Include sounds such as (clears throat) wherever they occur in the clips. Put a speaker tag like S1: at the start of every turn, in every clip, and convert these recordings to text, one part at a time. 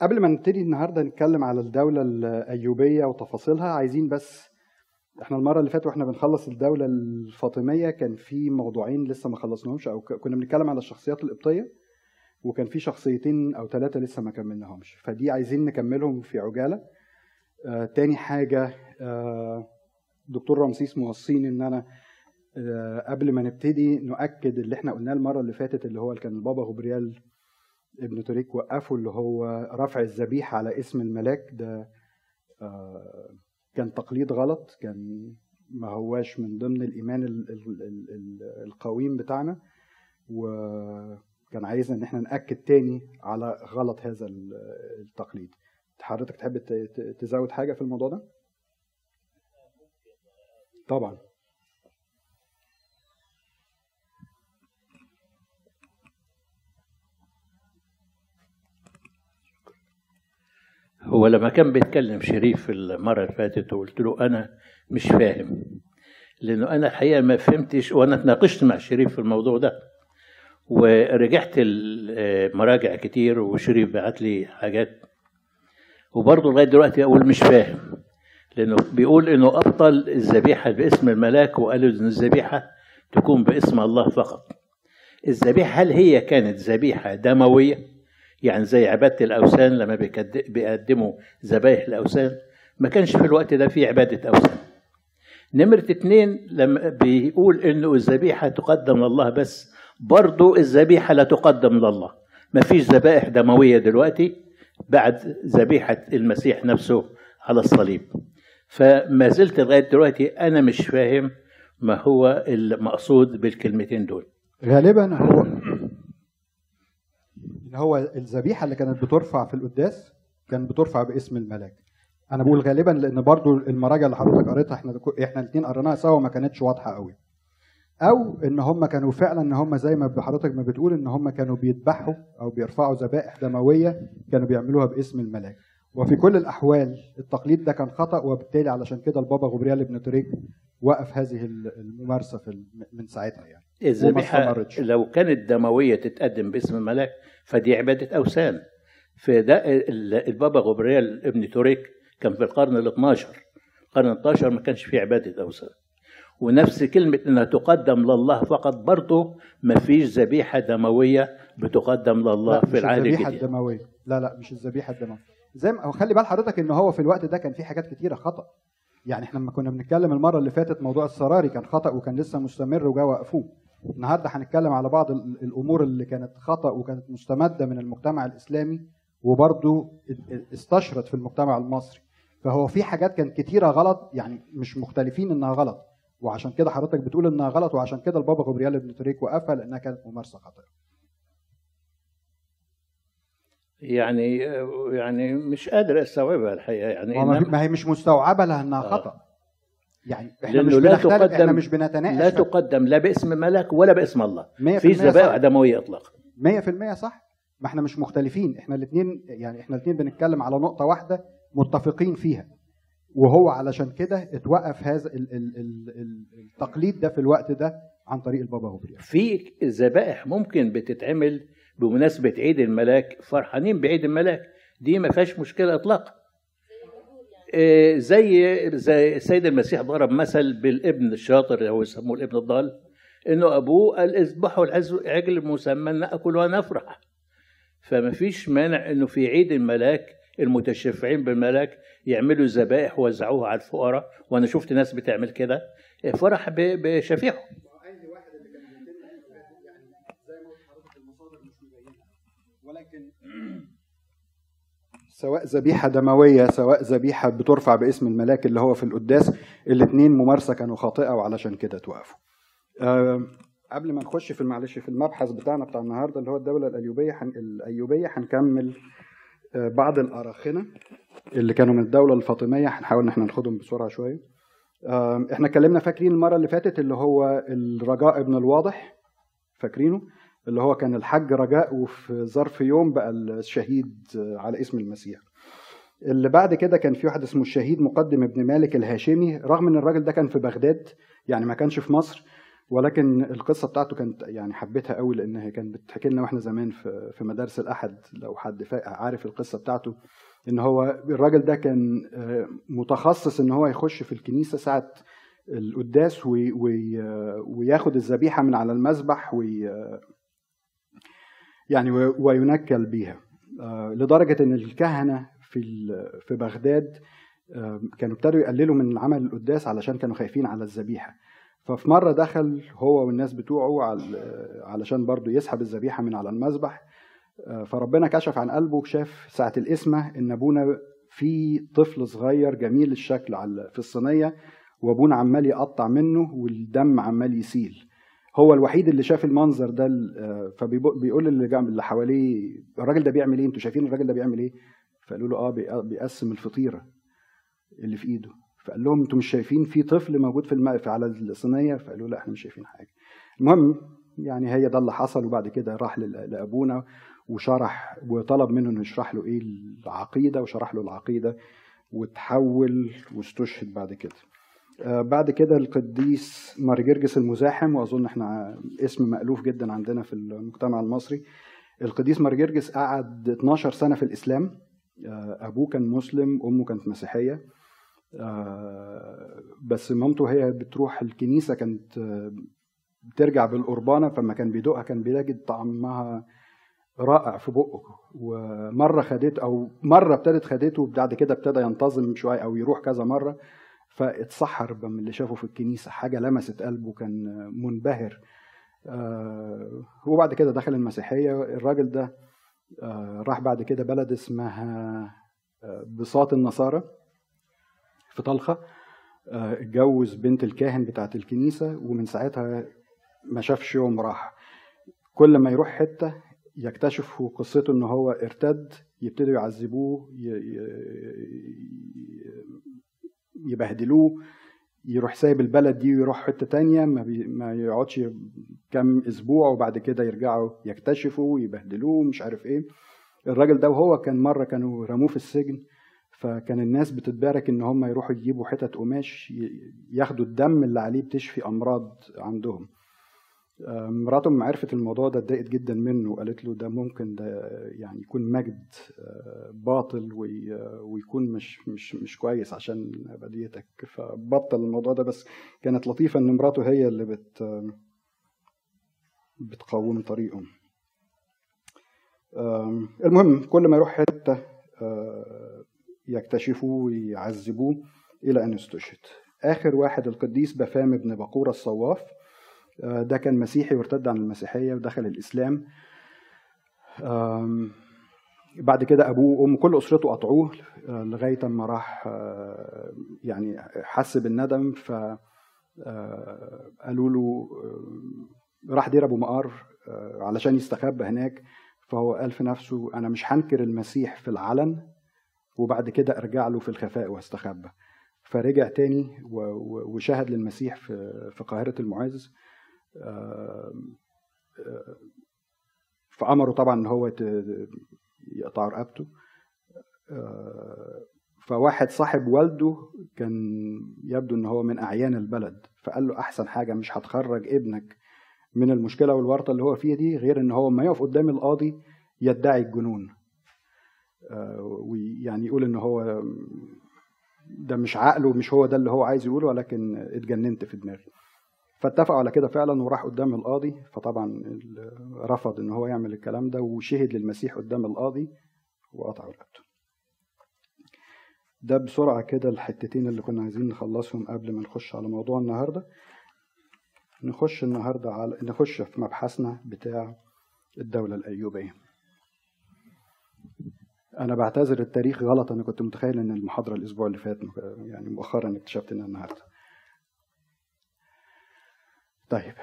S1: قبل ما نبتدي النهارده نتكلم على الدولة الأيوبية وتفاصيلها عايزين بس إحنا المرة اللي فاتت وإحنا بنخلص الدولة الفاطمية كان في موضوعين لسه ما خلصناهمش أو كنا بنتكلم على الشخصيات القبطية وكان في شخصيتين أو ثلاثة لسه ما كملناهمش. فدي عايزين نكملهم في عجالة. آه، تاني حاجة آه، دكتور رمسيس موصيني إن أنا آه، قبل ما نبتدي نؤكد اللي إحنا قلناه المرة اللي فاتت اللي هو كان البابا غبريال ابن توريك وقفه اللي هو رفع الذبيحة على اسم الملاك. ده آه، كان تقليد غلط كان ما هواش من ضمن الإيمان ال- ال- ال- ال- القويم بتاعنا. وكان عايزنا إن إحنا نأكد تاني على غلط هذا ال- التقليد. حضرتك تحب تزود حاجة في الموضوع ده؟ طبعا.
S2: هو لما كان بيتكلم شريف المرة اللي فاتت وقلت له أنا مش فاهم لأنه أنا الحقيقة ما فهمتش وأنا اتناقشت مع شريف في الموضوع ده. ورجعت المراجع كتير وشريف بعت لي حاجات. وبرضه لغاية دلوقتي أقول مش فاهم لأنه بيقول إنه أبطل الذبيحة باسم الملاك وقالوا إن الذبيحة تكون باسم الله فقط. الذبيحة هل هي كانت ذبيحة دموية؟ يعني زي عبادة الأوثان لما بيقدموا ذبايح الأوثان ما كانش في الوقت ده في عبادة أوثان. نمرة اتنين لما بيقول إنه الذبيحة تقدم لله بس برضو الذبيحة لا تقدم لله. ما فيش ذبائح دموية دلوقتي بعد ذبيحة المسيح نفسه على الصليب. فما زلت لغاية دلوقتي أنا مش فاهم ما هو المقصود بالكلمتين دول.
S1: غالبا هو ان هو الذبيحة اللي كانت بترفع في القداس كانت بترفع باسم الملاك. أنا بقول غالبا لأن برضو المراجع اللي حضرتك قريتها إحنا إحنا الاثنين قريناها سوا ما كانتش واضحة قوي أو إن هم كانوا فعلا إن هم زي ما حضرتك ما بتقول إن هم كانوا بيذبحوا أو بيرفعوا ذبائح دموية كانوا بيعملوها باسم الملاك. وفي كل الأحوال التقليد ده كان خطأ وبالتالي علشان كده البابا غبريال ابن تريك وقف هذه الممارسة في من ساعتها يعني.
S2: الذبيحة
S1: استمرتش.
S2: لو كانت دموية تتقدم باسم الملاك فدي عبادة أوثان. فده ال- البابا غبريال ابن توريك كان في القرن ال 12 القرن ال 12 ما كانش فيه عبادة أوثان. ونفس كلمة إنها تقدم لله فقط برضه ما فيش ذبيحة دموية بتقدم لله في العهد
S1: الذبيحة
S2: الجديد.
S1: الدموية. لا لا مش الذبيحة الدموية. زي ما هو خلي بال حضرتك إن هو في الوقت ده كان في حاجات كتيرة خطأ. يعني إحنا لما كنا بنتكلم المرة اللي فاتت موضوع السراري كان خطأ وكان لسه مستمر وجا وقفوه. النهارده هنتكلم على بعض ال- الأمور اللي كانت خطأ وكانت مستمدة من المجتمع الإسلامي وبرضه استشرت في المجتمع المصري. فهو في حاجات كانت كتيرة غلط يعني مش مختلفين إنها غلط. وعشان كده حضرتك بتقول إنها غلط وعشان كده البابا غبريال ابن تريك وقفها لأنها كانت ممارسة خاطئة.
S2: يعني يعني مش قادر أستوعبها الحقيقة. يعني
S1: ما هي مش مستوعبة لأنها
S2: آه.
S1: خطأ. يعني
S2: إحنا
S1: مش
S2: لا
S1: بنختلف إحنا
S2: تقدم-
S1: مش بنتناقش.
S2: لا تقدم لا باسم ملاك ولا باسم الله.
S1: 100%
S2: في ذبائح
S1: صح.
S2: دموية إطلاقا.
S1: 100% صح. ما إحنا مش مختلفين. إحنا الاثنين يعني إحنا الاثنين بنتكلم على نقطة واحدة متفقين فيها. وهو علشان كده اتوقف هذا ال ال ال ال التقليد ده في الوقت ده عن طريق البابا غبريال
S2: في ذبائح ممكن بتتعمل بمناسبة عيد الملاك فرحانين بعيد الملاك دي ما فيهاش مشكلة إطلاقا. آه، زي زي السيد المسيح ضرب مثل بالابن الشاطر اللي هو يسموه الابن الضال إنه أبوه قال اذبحوا العز- عجل مسمى ناكل ونفرح فما فيش مانع إنه في عيد الملاك المتشفعين بالملاك يعملوا ذبائح ووزعوها على الفقراء وأنا شفت ناس بتعمل كده فرح بشفيعهم.
S1: سواء ذبيحة دموية سواء ذبيحة بترفع باسم الملاك اللي هو في القداس الاثنين ممارسة كانوا خاطئه وعلشان كده توقفوا. آه، قبل ما نخش في معلش في المبحث بتاعنا بتاع النهارده اللي هو الدولة الأيوبية حن... الأيوبية هنكمل آه، بعض الاراخنه اللي كانوا من الدولة الفاطمية. هنحاول إن إحنا ناخدهم بسرعة شوية. إحنا اتكلمنا فاكرين المرة اللي فاتت اللي هو الرجاء ابن الواضح؟ فاكرينه؟ اللي هو كان الحج رجاء وفي ظرف يوم بقى الشهيد على اسم المسيح. اللي بعد كده كان في واحد اسمه الشهيد مقدم ابن مالك الهاشمي. رغم إن الراجل ده كان في بغداد يعني ما كانش في مصر ولكن القصة بتاعته كانت يعني حبيتها قوي لأن كانت بتحكي لنا وإحنا زمان في في مدارس الأحد. لو حد عارف القصة بتاعته إن هو الراجل ده كان متخصص إن هو يخش في الكنيسة ساعة القداس وي وي وياخد الذبيحة من على المذبح يعني وينكل بيها. لدرجة إن الكهنة في في بغداد كانوا ابتدوا يقللوا من عمل القداس علشان كانوا خايفين على الذبيحة. ففي مرة دخل هو والناس بتوعه علشان برضه يسحب الذبيحة من على المذبح. فربنا كشف عن قلبه وشاف ساعة القسمة إن أبونا في طفل صغير جميل الشكل في الصينية وأبونا عمال يقطع منه والدم عمال يسيل. هو الوحيد اللي شاف المنظر ده فبيقول اللي جنب اللي حواليه الراجل ده بيعمل إيه؟ أنتوا شايفين الراجل ده بيعمل إيه؟ فقالوا له آه بيقسم الفطيرة اللي في إيده. فقال لهم أنتوا مش شايفين في طفل موجود في الم... على الصينية؟ فقالوا لا إحنا مش شايفين حاجة. المهم يعني هي ده اللي حصل وبعد كده راح لأبونا وشرح وطلب منه إنه يشرح له إيه العقيدة وشرح له العقيدة وتحول واستشهد بعد كده. آه بعد كده القديس مارجرجس المزاحم وأظن إحنا اسم مألوف جدا عندنا في المجتمع المصري. القديس مارجرجس قعد 12 سنة في الإسلام. آه أبوه كان مسلم أمه كانت مسيحية. آه بس مامته هي بتروح الكنيسة كانت بترجع بالقربانة فما كان بيدوقها كان بيجد طعمها رائع في بقه. ومرة خدته أو مرة ابتدت خدته وبعد كده ابتدى ينتظم شوية أو يروح كذا مرة. فاتسحر من اللي شافه في الكنيسة حاجة لمست قلبه كان منبهر. آه وبعد كده دخل المسيحية. الراجل ده آه راح بعد كده بلد اسمها بساط النصارى في طلخة. اتجوز بنت الكاهن بتاعت الكنيسة ومن ساعتها ما شافش يوم راح. كل ما يروح حتة يكتشفوا قصته إن هو ارتد يبتدوا يعذبوه يبهدلوه يروح سايب البلد دي ويروح حتة تانية ما, بي ما يقعدش كام أسبوع وبعد كده يرجعوا يكتشفوا ويبهدلوه مش عارف إيه. الراجل ده وهو كان مرة كانوا رموه في السجن فكان الناس بتتبارك إن هم يروحوا يجيبوا حتت قماش ياخدوا الدم اللي عليه بتشفي أمراض عندهم. مراته لما عرفت الموضوع ده اتضايقت جدا منه وقالت له ده ممكن ده يعني يكون مجد باطل ويكون مش مش مش كويس عشان ابديتك فبطل الموضوع ده بس كانت لطيفة إن مراته هي اللي بت بتقوم طريقه المهم كل ما يروح حتة يكتشفوه ويعذبوه إلى أن استشهد. آخر واحد القديس بفام بن بقورة الصواف ده كان مسيحي وارتد عن المسيحية ودخل الإسلام. بعد كده أبوه وام كل أسرته قطعوه لغاية أما راح يعني حس بالندم ف قالوا له راح دير أبو مقار علشان يستخبى هناك. فهو قال في نفسه أنا مش هنكر المسيح في العلن وبعد كده أرجع له في الخفاء وأستخبى. فرجع تاني وشهد للمسيح في قاهرة المعز. فأمره طبعا إن هو يقطع رقبته. فواحد صاحب والده كان يبدو إن هو من أعيان البلد فقال له أحسن حاجة مش هتخرج ابنك من المشكلة والورطة اللي هو فيها دي غير إن هو ما يقف قدام القاضي يدعي الجنون. ويعني يقول إن هو ده مش عقله مش هو ده اللي هو عايز يقوله ولكن اتجننت في دماغي. فاتفقوا على كده فعلا وراح قدام القاضي فطبعا رفض إن هو يعمل الكلام ده وشهد للمسيح قدام القاضي وقطع رقبته. ده بسرعة كده الحتتين اللي كنا عايزين نخلصهم قبل ما نخش على موضوع النهاردة. نخش النهاردة على نخش في مبحثنا بتاع الدولة الأيوبية. أنا بعتذر التاريخ غلط أنا كنت متخيل إن المحاضرة الأسبوع اللي فات يعني مؤخرا اكتشفت إنها النهاردة. طيب.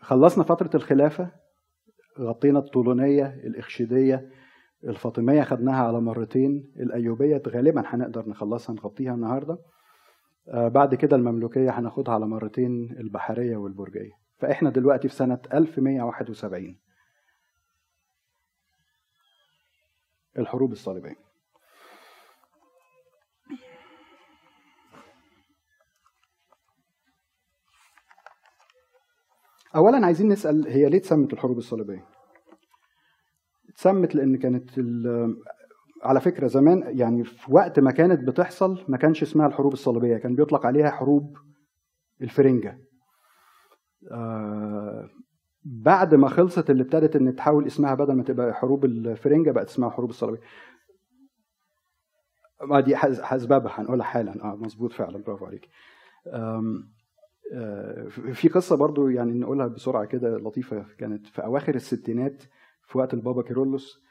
S1: خلصنا فترة الخلافة غطينا الطولونية الإخشيدية الفاطمية خدناها على مرتين الأيوبية غالبا هنقدر نخلصها نغطيها النهاردة. آه بعد كده المملوكية هناخدها على مرتين البحرية والبرجية. فإحنا دلوقتي في سنة 1171 الحروب الصليبية. اولا عايزين نسأل هي ليه اتسمت الحروب الصليبية؟ اتسمت لأن كانت على فكرة زمان يعني في وقت ما كانت بتحصل ما كانش اسمها الحروب الصليبية كان بيطلق عليها حروب الفرنجة. آه بعد ما خلصت اللي ابتدت إن تحول اسمها بدل ما تبقى حروب الفرنجة بقت اسمها حروب الصليبية. ما دي حز- اسبابها هنقولها حالا. آه مظبوط فعلا برافو عليك. آه، في قصة برضو يعني نقولها بسرعة كده لطيفة كانت في أواخر الستينات في وقت البابا كيرلس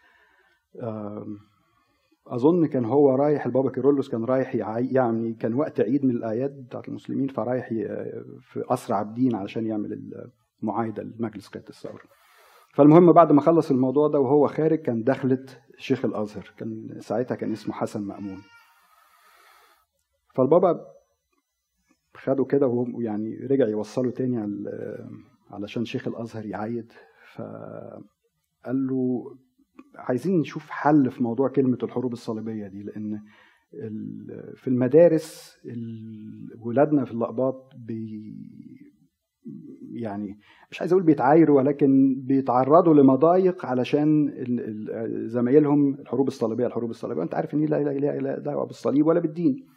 S1: أظن كان هو رايح البابا كيرلس كان رايح يع- يعني كان وقت عيد من الأعياد بتاعت المسلمين فرايح في قصر عابدين علشان يعمل المعايده لمجلس قيادة الثورة. فالمهم بعد ما خلص الموضوع ده وهو خارج كان دخلت شيخ الأزهر. كان ساعتها كان اسمه حسن مأمون. فالبابا خده كده وهو يعني رجع يوصله تاني علشان شيخ الأزهر يعيد. فقال له عايزين نشوف حل في موضوع كلمة الحروب الصليبية دي لأن في المدارس ال- ولادنا في الاقباط بي يعني مش عايز أقول بيتعايروا ولكن بيتعرضوا لمضايق علشان زمايلهم الحروب الصليبية الحروب الصليبية. انت عارف إن لا لا دعوه بالصليب ولا بالدين.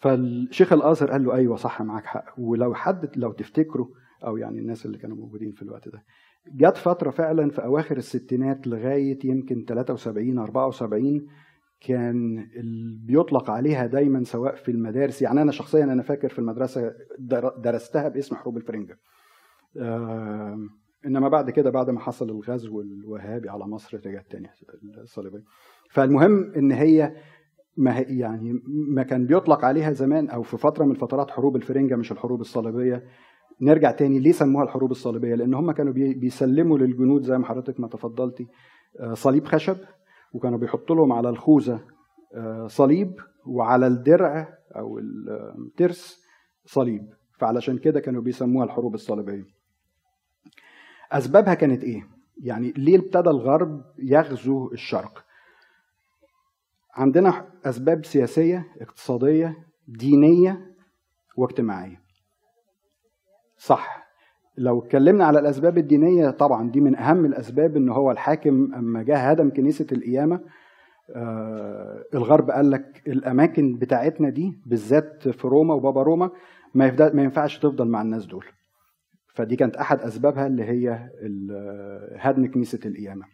S1: فالشيخ الازهر قال له أيوه صح معاك حق. ولو حد لو تفتكروا أو يعني الناس اللي كانوا موجودين في الوقت ده جت فترة فعلا في أواخر الستينات لغاية يمكن 73 74 كان بيطلق عليها دايما سواء في المدارس. يعني أنا شخصيا أنا فاكر في المدرسة در- درستها باسم حروب الفرنجة. آم، إنما بعد كده بعد ما حصل الغزو الوهابي على مصر رجعت تاني الصليبية. فالمهم إن هي ما يعني ما كان بيطلق عليها زمان أو في فترة من الفترات حروب الفرنجة مش الحروب الصليبية. نرجع تاني ليه سموها الحروب الصليبية لأن هم كانوا بي- بيسلموا للجنود زي ما حضرتك ما تفضلتي. آه، صليب خشب وكانوا بيحطوا لهم على الخوذة آه، صليب وعلى الدرع أو الترس صليب. فعلشان كده كانوا بيسموها الحروب الصليبية. أسبابها كانت إيه؟ يعني ليه ابتدى الغرب يغزو الشرق؟ عندنا أسباب سياسية اقتصادية دينية واجتماعية. صح. لو اتكلمنا على الأسباب الدينية طبعا دي من أهم الأسباب إن هو الحاكم أما جه هدم كنيسة القيامة آه الغرب قال لك الأماكن بتاعتنا دي بالذات في روما وبابا روما ما ما ينفعش تفضل مع الناس دول. فدي كانت أحد أسبابها اللي هي هدم كنيسة القيامة.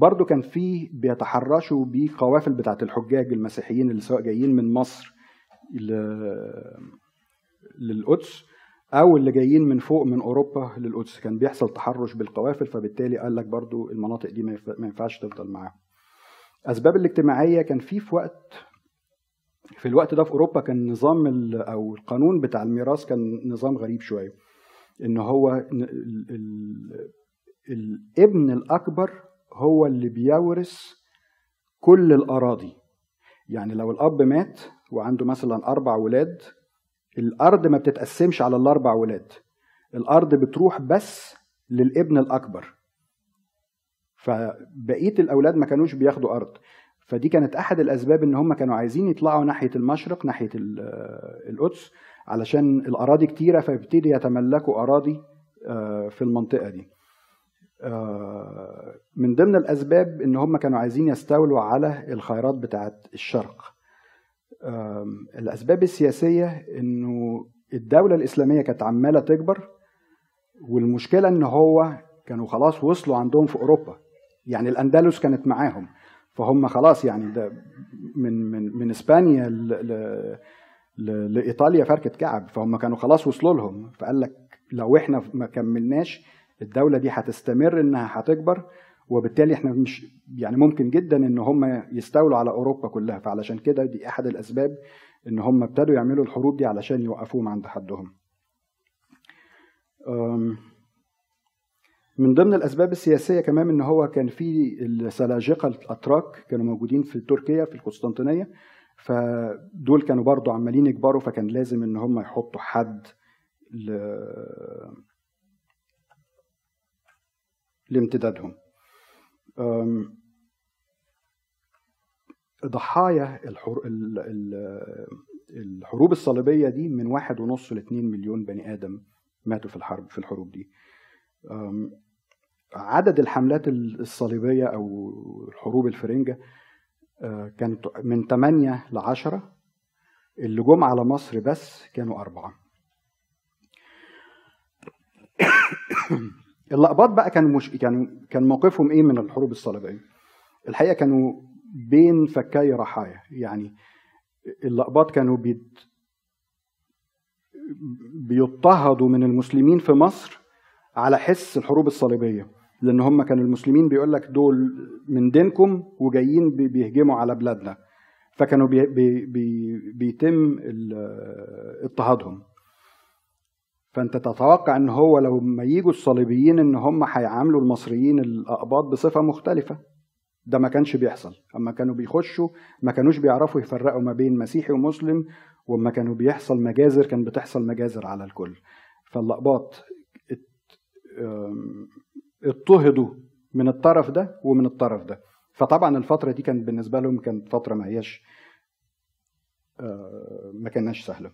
S1: برضو كان في بيتحرشوا بقوافل بتاعت الحجاج المسيحيين اللي سواء جايين من مصر للقدس أو اللي جايين من فوق من أوروبا للقدس. كان بيحصل تحرش بالقوافل فبالتالي قال لك برضو المناطق دي ما ينفع- ما ينفعش تفضل معاهم. أسباب الاجتماعية كان في في وقت في الوقت ده في أوروبا كان نظام أو القانون بتاع الميراث كان نظام غريب شوية. إن هو الابن الأكبر هو اللي بيورث كل الأراضي. يعني لو الأب مات وعنده مثلا أربع ولاد الأرض ما بتتقسمش على الأربع ولاد. الأرض بتروح بس للابن الأكبر. فبقية الأولاد ما كانوش بياخدوا أرض. فدي كانت أحد الأسباب إن هم كانوا عايزين يطلعوا ناحية المشرق ناحية ال- القدس علشان الأراضي كتيرة فيبتدي يتملكوا أراضي آه، في المنطقة دي. من ضمن الأسباب إن هم كانوا عايزين يستولوا على الخيرات بتاعه الشرق. آم، الأسباب السياسية إنه الدولة الإسلامية كانت عمالة تكبر والمشكلة إن هو كانوا خلاص وصلوا عندهم في أوروبا. يعني الأندلس كانت معاهم. فهم خلاص يعني ده من من من إسبانيا ل ل ل لإيطاليا فركة كعب. فهم كانوا خلاص وصلوا لهم. فقال لك لو إحنا ما كملناش الدولة دي هتستمر إنها هتكبر وبالتالي إحنا مش يعني ممكن جدا إن هم يستولوا على أوروبا كلها فعلشان كده دي أحد الأسباب إن هم ابتدوا يعملوا الحروب دي علشان يوقفوهم عند حدهم من ضمن الأسباب السياسية كمان إن هو كان في السلاجقة الأتراك كانوا موجودين في تركيا في القسطنطينية فدول كانوا برضو عمالين يكبروا فكان لازم إن هم يحطوا حد. لامتدادهم. ضحايا الحر... ال- ال- الحروب الصليبية دي من واحد ونص لاتنين مليون بني آدم ماتوا في الحرب في الحروب دي. عدد الحملات الصليبية أو الحروب الفرنجة كانت من 8 ل 10 اللي جم على مصر بس كانوا أربعة. اللقباط بقى كانوا مش كان كان موقفهم إيه من الحروب الصليبية؟ الحقيقة كانوا بين فكاي رحايا. يعني اللقباط كانوا بيت بيضطهدوا من المسلمين في مصر على حس الحروب الصليبية لأن هم كانوا المسلمين بيقول لك دول من دينكم وجايين بيهجموا على بلادنا. فكانوا بي بي بيتم اضطهادهم. فأنت تتوقع إن هو لو ما يجوا الصليبيين إن هم هيعاملوا المصريين الأقباط بصفة مختلفة. ده ما كانش بيحصل. أما كانوا بيخشوا ما كانوش بيعرفوا يفرقوا ما بين مسيحي ومسلم وما كانوا بيحصل مجازر كان بتحصل مجازر على الكل. فالأقباط اضطهدوا من الطرف ده ومن الطرف ده. فطبعا الفترة دي كانت بالنسبة لهم كانت فترة ما هياش ما كانش سهلة.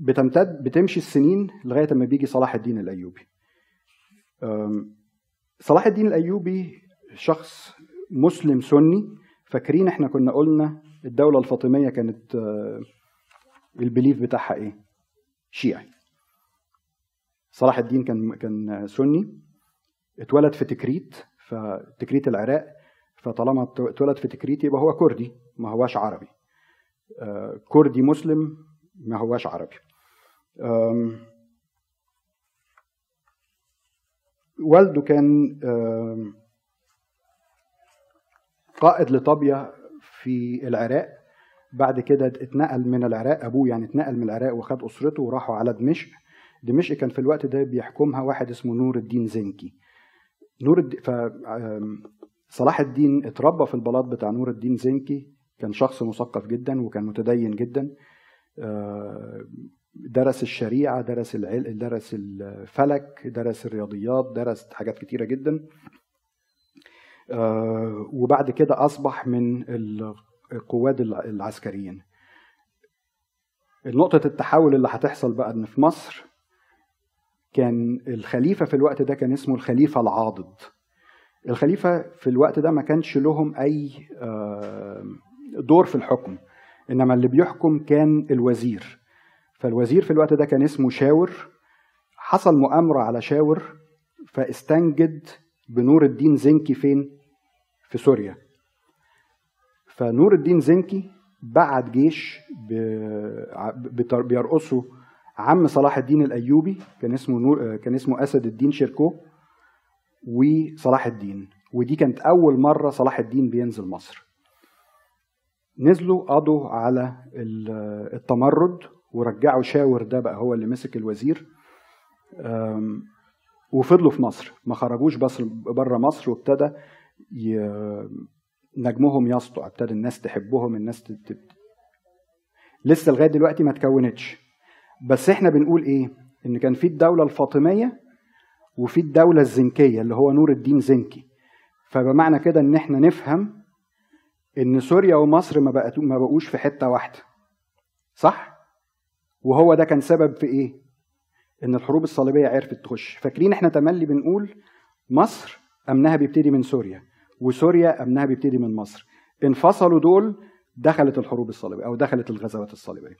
S1: بتمتد بتمشي السنين لغاية ما بيجي صلاح الدين الأيوبي. صلاح الدين الأيوبي شخص مسلم سني. فاكرين إحنا كنا قلنا الدولة الفاطمية كانت ال belief بتاعها إيه؟ شيعي. صلاح الدين كان كان سني. اتولد في تكريت فتكريت العراق. فطالما اتولد في تكريت يبقى هو كردي ما هواش عربي. كردي مسلم ما هواش عربي. والده كان قائد لطابية في العراق. بعد كده اتنقل من العراق أبوه يعني اتنقل من العراق وخد أسرته وراحوا على دمشق. دمشق كان في الوقت ده بيحكمها واحد اسمه نور الدين زنكي. نور الدين ف صلاح الدين اتربى في البلاط بتاع نور الدين زنكي. كان شخص مثقف جدا وكان متدين جدا. درس الشريعة درس العلم درس الفلك درس الرياضيات درس حاجات كتيرة جدا. وبعد كده أصبح من القواد العسكريين. نقطة التحول اللي هتحصل بقى إن في مصر كان الخليفة في الوقت ده كان اسمه الخليفة العاضد. الخليفة في الوقت ده ما كانش لهم أي دور في الحكم إنما اللي بيحكم كان الوزير. فالوزير في الوقت ده كان اسمه شاور. حصل مؤامرة على شاور فاستنجد بنور الدين زنكي فين؟ في سوريا. فنور الدين زنكي بعت جيش بيرأسه عم صلاح الدين الأيوبي كان اسمه نور كان اسمه أسد الدين شيركو وصلاح الدين. ودي كانت أول مرة صلاح الدين بينزل مصر. نزلوا قضوا على التمرد. ورجعوا شاور ده بقى هو اللي مسك الوزير. وفضلوا في مصر. ما خرجوش بس بره مصر وابتدى نجمهم يسطع ابتدى الناس تحبهم الناس تت... لسه لغاية دلوقتي ما تكونتش. بس إحنا بنقول إيه؟ ان كان في الدولة الفاطمية وفي الدولة الزنكية اللي هو نور الدين زنكي. فبمعنى كده ان إحنا نفهم ان سوريا ومصر ما ما بقوش في حتة واحدة. صح؟ وهو ده كان سبب في إيه؟ إن الحروب الصليبية عرفت تخش. فاكرين إحنا تملي بنقول مصر أمنها بيبتدي من سوريا وسوريا أمنها بيبتدي من مصر. انفصلوا دول دخلت الحروب الصليبية أو دخلت الغزوات الصليبية.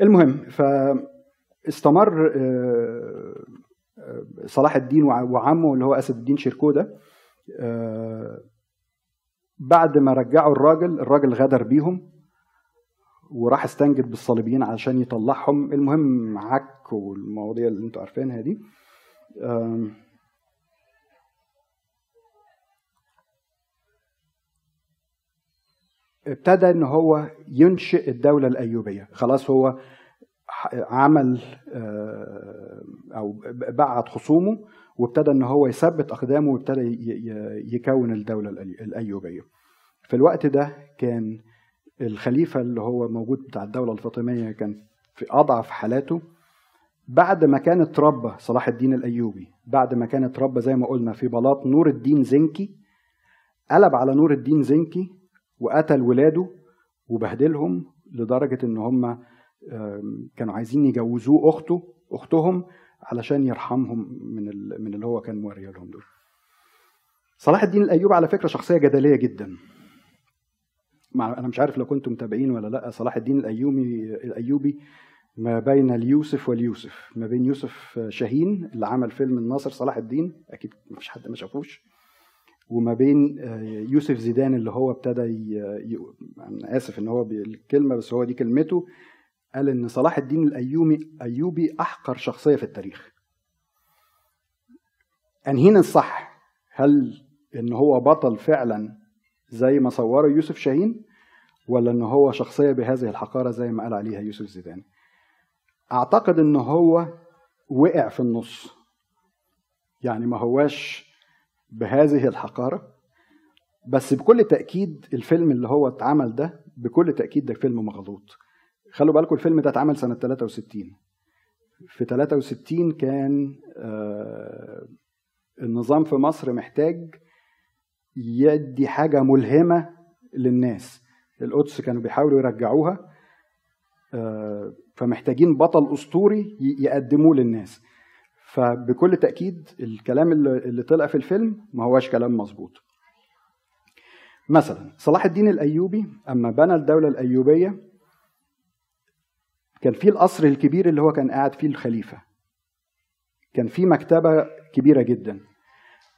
S1: المهم فاستمر صلاح الدين وعمه اللي هو أسد الدين شيركو ده بعد ما رجعوا الراجل الراجل غدر بيهم وراح استنجد بالصليبيين علشان يطلعهم. المهم عك والمواضيع اللي أنتوا عارفينها دي. ابتدى ان هو ينشئ الدولة الأيوبية. خلاص هو عمل أو بعت خصومه وابتدى ان هو يثبت أقدامه وابتدى يكون الدولة الأيوبية. في الوقت ده كان الخليفة اللي هو موجود بتاع الدولة الفاطمية كان في أضعف حالاته. بعد ما كان اتربى صلاح الدين الأيوبي بعد ما كان اتربى زي ما قلنا في بلاط نور الدين زنكي قلب على نور الدين زنكي وقتل ولاده وبهدلهم لدرجة إن هم كانوا عايزين يجوزوه أخته أختهم علشان يرحمهم من من اللي هو كان موريه لهم دول. صلاح الدين الأيوبي على فكرة شخصية جدلية جدا. مع أنا مش عارف لو كنتم متابعين ولا لأ صلاح الدين الايوبي الأيوبي ما بين اليوسف واليوسف ما بين يوسف شاهين اللي عمل فيلم الناصر صلاح الدين أكيد مفيش حد ما شافوش وما بين آه، يوسف زيدان اللي هو ابتدى. أنا آسف إن هو بالكلمة بس هو دي كلمته قال إن صلاح الدين الأيوبي ايوبي أحقر شخصية في التاريخ انهينا الصح هل إن هو بطل فعلا زي ما صوره يوسف شاهين ولا إن هو شخصية بهذه الحقارة زي ما قال عليها يوسف زيدان؟ أعتقد إن هو وقع في النص. يعني ما هواش بهذه الحقارة بس بكل تأكيد الفيلم اللي هو اتعمل ده بكل تأكيد ده فيلم مغلوط. خلوا بالكم الفيلم ده اتعمل سنة 63 في 63 كان آه النظام في مصر محتاج يدي حاجة ملهمة للناس. القدس كانوا بيحاولوا يرجعوها آه، فمحتاجين بطل أسطوري يقدموه للناس. فبكل تأكيد الكلام اللي اللي طلع في الفيلم ما هواش كلام مظبوط. مثلا صلاح الدين الأيوبي أما بنى الدولة الأيوبية كان في القصر الكبير اللي هو كان قاعد فيه الخليفة. كان في مكتبة كبيرة جدا.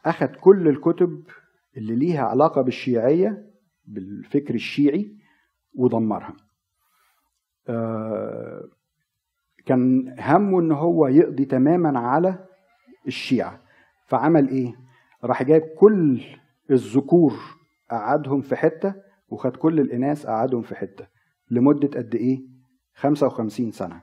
S1: اخذ كل الكتب اللي ليها علاقة بالشيعية بالفكر الشيعي ودمرها آه، كان همه إن هو يقضي تماما على الشيعة. فعمل إيه؟ راح جايب كل الذكور قعدهم في حتة وخد كل الإناث قعدهم في حتة. لمدة قد إيه؟ 55 سنة.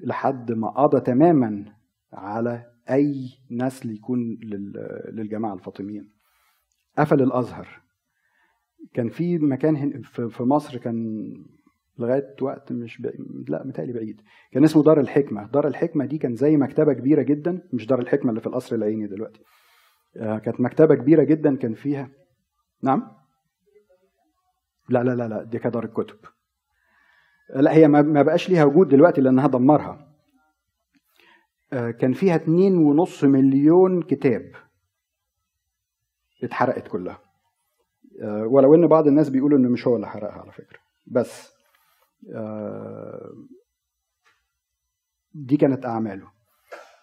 S1: لحد ما قضى تماما على أي نسل يكون لل- للجماعة الفاطميين. قفل الأزهر. كان في مكان في مصر كان لغاية وقت مش بعيد لا متهيألي بعيد. كان اسمه دار الحكمة. دار الحكمة دي كان زي مكتبة كبيرة جدا مش دار الحكمة اللي في القصر العيني دلوقتي. آه، كانت مكتبة كبيرة جدا كان فيها. نعم؟ لا لا لا لا دي كانت دار الكتب. لا هي ما ما بقاش ليها وجود دلوقتي لأنها دمرها. آه، كان فيها اتنين ونص مليون كتاب. اتحرقت كلها. آه، ولو إن بعض الناس بيقولوا إنه مش هو اللي حرقها على فكرة. بس آه، دي كانت أعماله.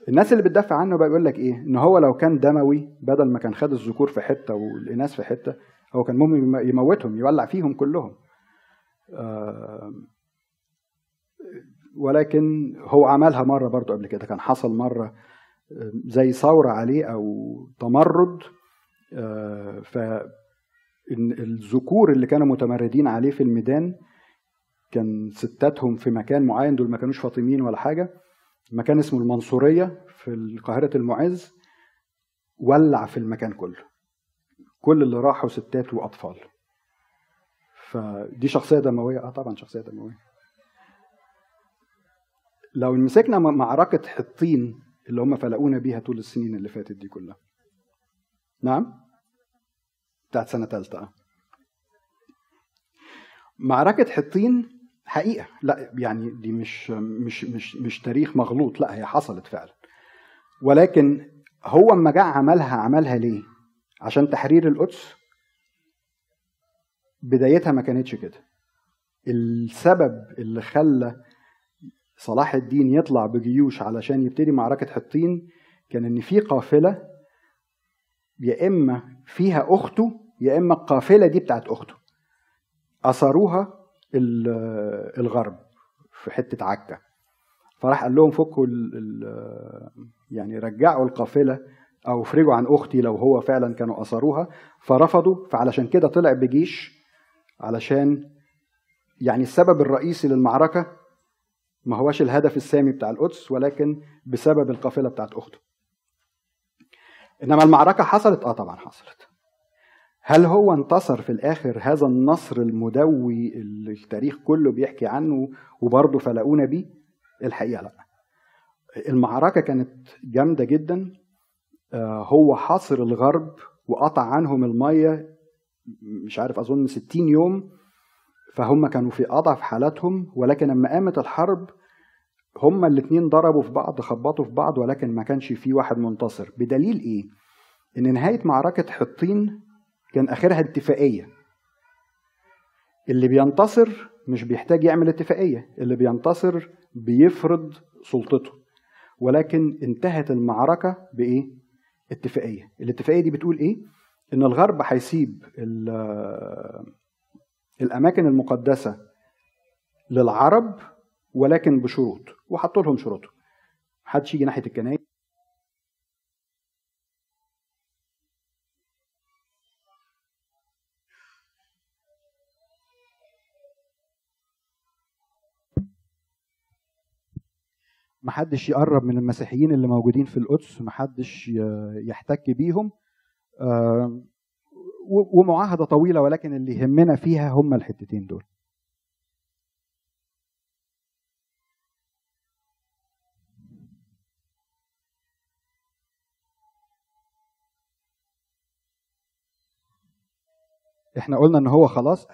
S1: الناس اللي بتدافع عنه بقى يقول لك إيه؟ إن هو لو كان دموي بدل ما كان خد الذكور في حتة والإناث في حتة هو كان ممكن يم- يموتهم يولع فيهم كلهم. آه، ولكن هو عملها مرة برضو قبل كده. كان حصل مرة زي ثورة عليه أو تمرد آه، ف إن الذكور اللي كانوا متمردين عليه في الميدان كان ستاتهم في مكان معين دول ما كانوش فاطميين ولا حاجة. مكان اسمه المنصورية في قاهره المعز ولع في المكان كله. كل اللي راحوا ستات وأطفال. فدي شخصية دموية. آه طبعا شخصية دموية. لو مسكنا معركة حطين اللي هم فلقونا بيها طول السنين اللي فاتت دي كلها. نعم؟ بتاعت سنة ثالثه آه. معركة حطين حقيقة لا يعني دي مش مش مش مش تاريخ مغلوط لا هي حصلت فعلا. ولكن هو اما جه عملها عملها ليه؟ عشان تحرير القدس؟ بدايتها ما كانتش كده. السبب اللي خلى صلاح الدين يطلع بجيوش علشان يبتدي معركة حطين كان إن في قافلة يا إما فيها أخته يا إما القافلة دي بتاعت أخته. أثروها ال- الغرب في حتة عكا. فراح قال لهم فكوا يعني رجعوا القافلة أو افرجوا عن أختي لو هو فعلا كانوا أثروها فرفضوا فعلشان كده طلع بجيش علشان يعني السبب الرئيسي للمعركة ما هوش الهدف السامي بتاع القدس ولكن بسبب القافلة بتاعت أخته. إنما المعركة حصلت؟ آه طبعا حصلت. هل هو انتصر في الآخر هذا النصر المدوي اللي التاريخ كله بيحكي عنه وبرضه فلقونا بيه؟ الحقيقة لأ. المعركة كانت جامدة جدا. آه، هو حاصر الغرب وقطع عنهم المية مش عارف أظن 60 يوم. فهم كانوا في أضعف حالاتهم ولكن لما قامت الحرب هما الاثنين ضربوا في بعض خبطوا في بعض ولكن ما كانش في واحد منتصر. بدليل إيه؟ إن نهاية معركة حطين كان آخرها اتفاقية. اللي بينتصر مش بيحتاج يعمل اتفاقية اللي بينتصر بيفرض سلطته. ولكن انتهت المعركة بإيه؟ اتفاقية. الاتفاقية دي بتقول إيه؟ إن الغرب هيسيب الأماكن المقدسة للعرب ولكن بشروط. وحطوا لهم شروط محدش يجي ناحية الكنائس. محدش يقرب من المسيحيين اللي موجودين في القدس. محدش يحتك بيهم. ومعاهدة طويلة ولكن اللي يهمنا فيها هم الحتتين دول. إحنا قلنا إن هو خلاص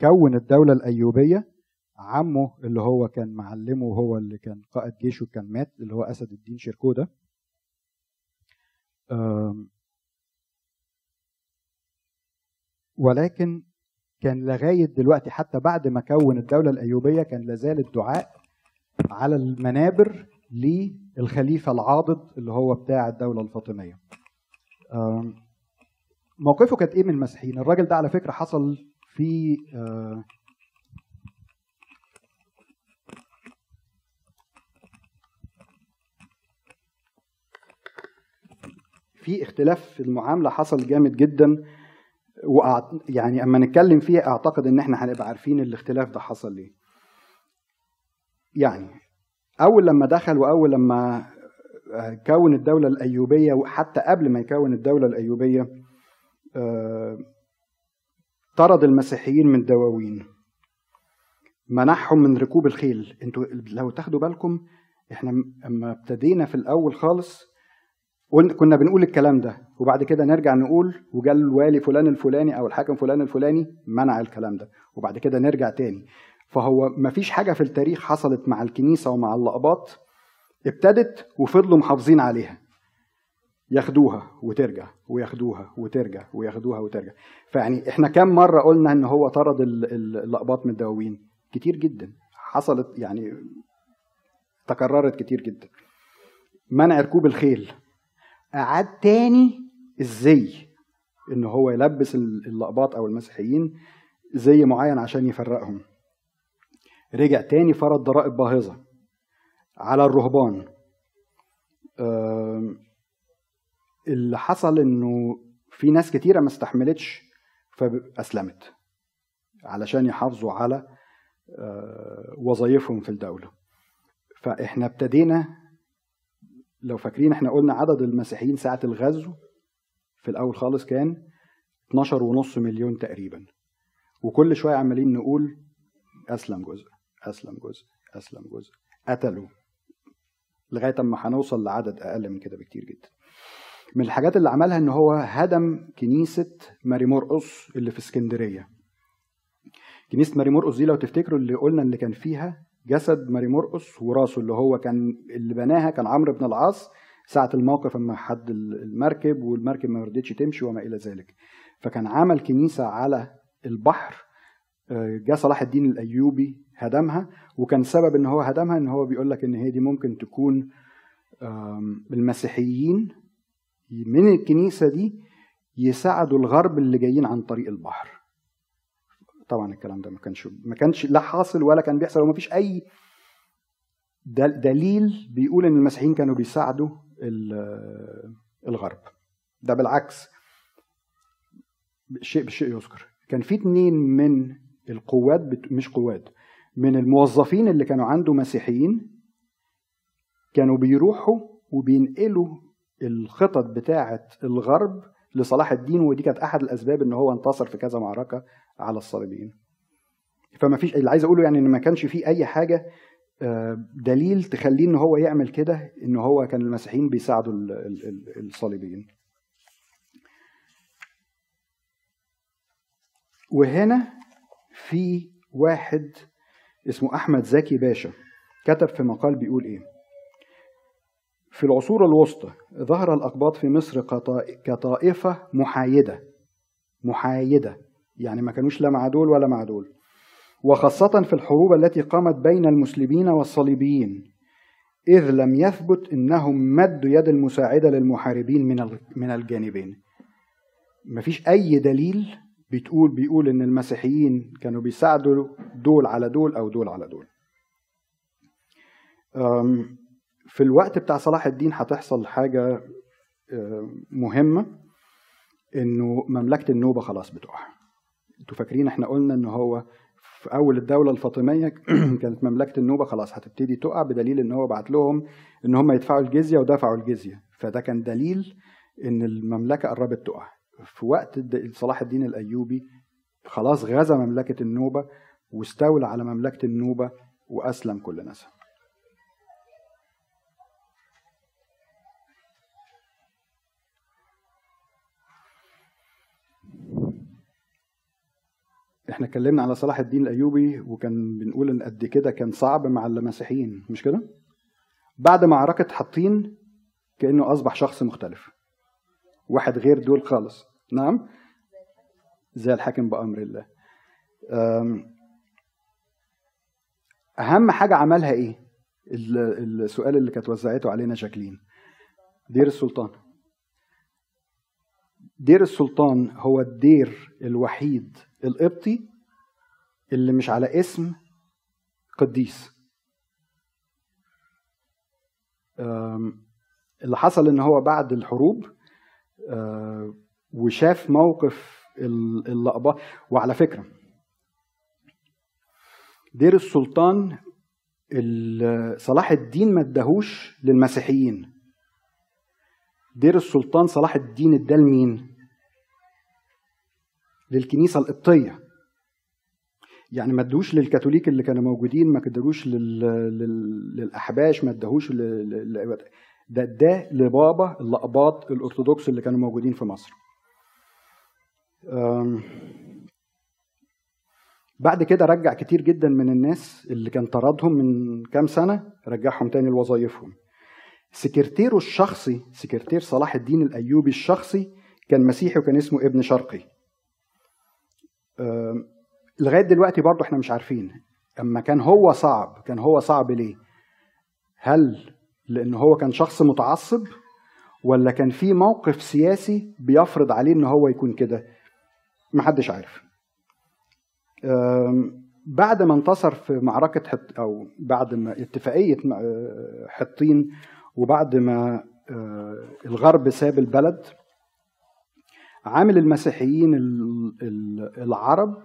S1: كون الدولة الأيوبية عمه اللي هو كان معلمه وهو اللي كان قائد جيشه كان مات اللي هو أسد الدين شركوده ولكن كان لغاية دلوقتي حتى بعد ما كون الدولة الأيوبية كان لازال الدعاء على المنابر للخليفة العاضد اللي هو بتاع الدولة الفاطمية. موقفه كانت إيه من المسيحيين؟ الراجل ده على فكرة حصل في في اختلاف في المعاملة حصل جامد جدا وأعت... يعني أما نتكلم فيها أعتقد إن إحنا هنبقى عارفين الاختلاف ده حصل ليه. يعني أول لما دخل وأول لما كون الدولة الأيوبية وحتى قبل ما يكون الدولة الأيوبية طرد المسيحيين من دواوين منعهم من ركوب الخيل. أنتوا لو تاخدوا بالكم إحنا اما ابتدينا في الأول خالص كنا بنقول الكلام ده. وبعد كده نرجع نقول وجا الوالي فلان الفلاني أو الحاكم فلان الفلاني منع الكلام ده. وبعد كده نرجع تاني. فهو ما فيش حاجة في التاريخ حصلت مع الكنيسة ومع اللقباط ابتدت وفضلوا محافظين عليها. ياخدوها وترجع وياخدوها وترجع وياخدوها وترجع. فيعني إحنا كم مرة قلنا إن هو طرد اللقباط من الدواوين؟ كتير جدا. حصلت يعني تكررت كتير جدا. منع ركوب الخيل. أعاد تاني الزي إن هو يلبس اللقباط أو المسيحيين زي معين عشان يفرقهم؟ رجع تاني فرض ضرائب باهظة على الرهبان. اللي حصل إنه في ناس كتيرة ما استحملتش فأسلمت علشان يحافظوا على وظائفهم في الدولة. فإحنا ابتدينا لو فاكرين إحنا قلنا عدد المسيحيين ساعة الغزو في الأول خالص كان 12 ونص مليون تقريبا. وكل شوية عمالين نقول أسلم جزء أسلم جزء أسلم جزء. قتلوا لغاية أما هنوصل لعدد أقل من كده بكتير جدا. من الحاجات اللي عملها إن هو هدم كنيسة ماري مرقص اللي في اسكندرية. كنيسة ماري مرقص دي لو تفتكروا اللي قلنا اللي كان فيها جسد ماري مرقص وراسه اللي هو كان اللي بناها كان عمرو بن العاص ساعة الموقف أما حد المركب والمركب ما رضتش تمشي وما إلى ذلك. فكان عمل كنيسة على البحر جاء صلاح الدين الأيوبي هدمها وكان سبب إن هو هدمها إن هو بيقول لك إن هي دي ممكن تكون المسيحيين من الكنيسة دي يساعدوا الغرب اللي جايين عن طريق البحر. طبعا الكلام ده ما كانش ما كانش لا حاصل ولا كان بيحصل وما فيش أي دليل بيقول إن المسيحيين كانوا بيساعدوا الغرب. ده بالعكس. شيء بالشيء يذكر. كان في اتنين من القوات مش قوات من الموظفين اللي كانوا عنده مسيحيين كانوا بيروحوا وبينقلوا الخطط بتاعه الغرب لصلاح الدين ودي كانت أحد الأسباب إن هو انتصر في كذا معركة على الصليبيين. فما فيش اللي عايز أقوله يعني إن ما كانش فيه أي حاجة دليل تخليه إن هو يعمل كده إن هو كان المسيحيين بيساعدوا الصليبيين. وهنا في واحد اسمه أحمد زكي باشا كتب في مقال بيقول إيه؟ في العصور الوسطى ظهر الأقباط في مصر كطائفة محايدة محايدة يعني ما كانوش لا مع دول ولا مع دول وخاصة في الحروب التي قامت بين المسلمين والصليبيين إذ لم يثبت أنهم مدوا يد المساعدة للمحاربين من من الجانبين. مفيش أي دليل بتقول بيقول إن المسيحيين كانوا بيساعدوا دول على دول أو دول على دول. في الوقت بتاع صلاح الدين هتحصل حاجة مهمة إنه مملكة النوبة خلاص بتقع. أنتوا فاكرين إحنا قلنا إن هو في أول الدولة الفاطمية (clears throat) كانت مملكة النوبة خلاص هتبتدي تقع بدليل إن هو بعت لهم إن هم يدفعوا الجزية ودفعوا الجزية. فده كان دليل إن المملكة قربت تقع. في وقت صلاح الدين الأيوبي خلاص غزا مملكة النوبة واستولى على مملكة النوبة وأسلم كل ناسها إحنا اتكلمنا على صلاح الدين الأيوبي وكان بنقول إن قد كده كان صعب مع المسيحيين مش كده؟ بعد معركة حطين كأنه أصبح شخص مختلف. واحد غير دول خالص. نعم؟ زي الحاكم بأمر الله. أهم حاجة عملها إيه؟ السؤال اللي كانت وزعته علينا جاكلين. دير السلطان. دير السلطان هو الدير الوحيد القبطي اللي مش على اسم قديس. اللي حصل إن هو بعد الحروب وشاف موقف اللقبة. وعلى فكرة دير السلطان صلاح الدين ما اداهوش للمسيحيين. دير السلطان صلاح الدين اداه لمين؟ للكنيسة القبطية. يعني ما ادوش للكاثوليك اللي كانوا موجودين ما ادوش لل... لل... للأحباش ما ادوش لل... ده اداه لبابا الأقباط الأرثوذكس اللي كانوا موجودين في مصر. أم... بعد كده رجع كتير جدا من الناس اللي كان طردهم من كام سنة رجعهم تاني لوظائفهم سكرتيره الشخصي سكرتير صلاح الدين الأيوبي الشخصي كان مسيحي وكان اسمه ابن شرقي. لغاية دلوقتي برضه إحنا مش عارفين. أما كان هو صعب كان هو صعب ليه؟ هل لأن هو كان شخص متعصب ولا كان في موقف سياسي بيفرض عليه إن هو يكون كده؟ محدش عارف. بعد ما انتصر في معركة حط أو بعد ما اتفاقية حطين وبعد ما الغرب ساب البلد عامل المسيحيين العرب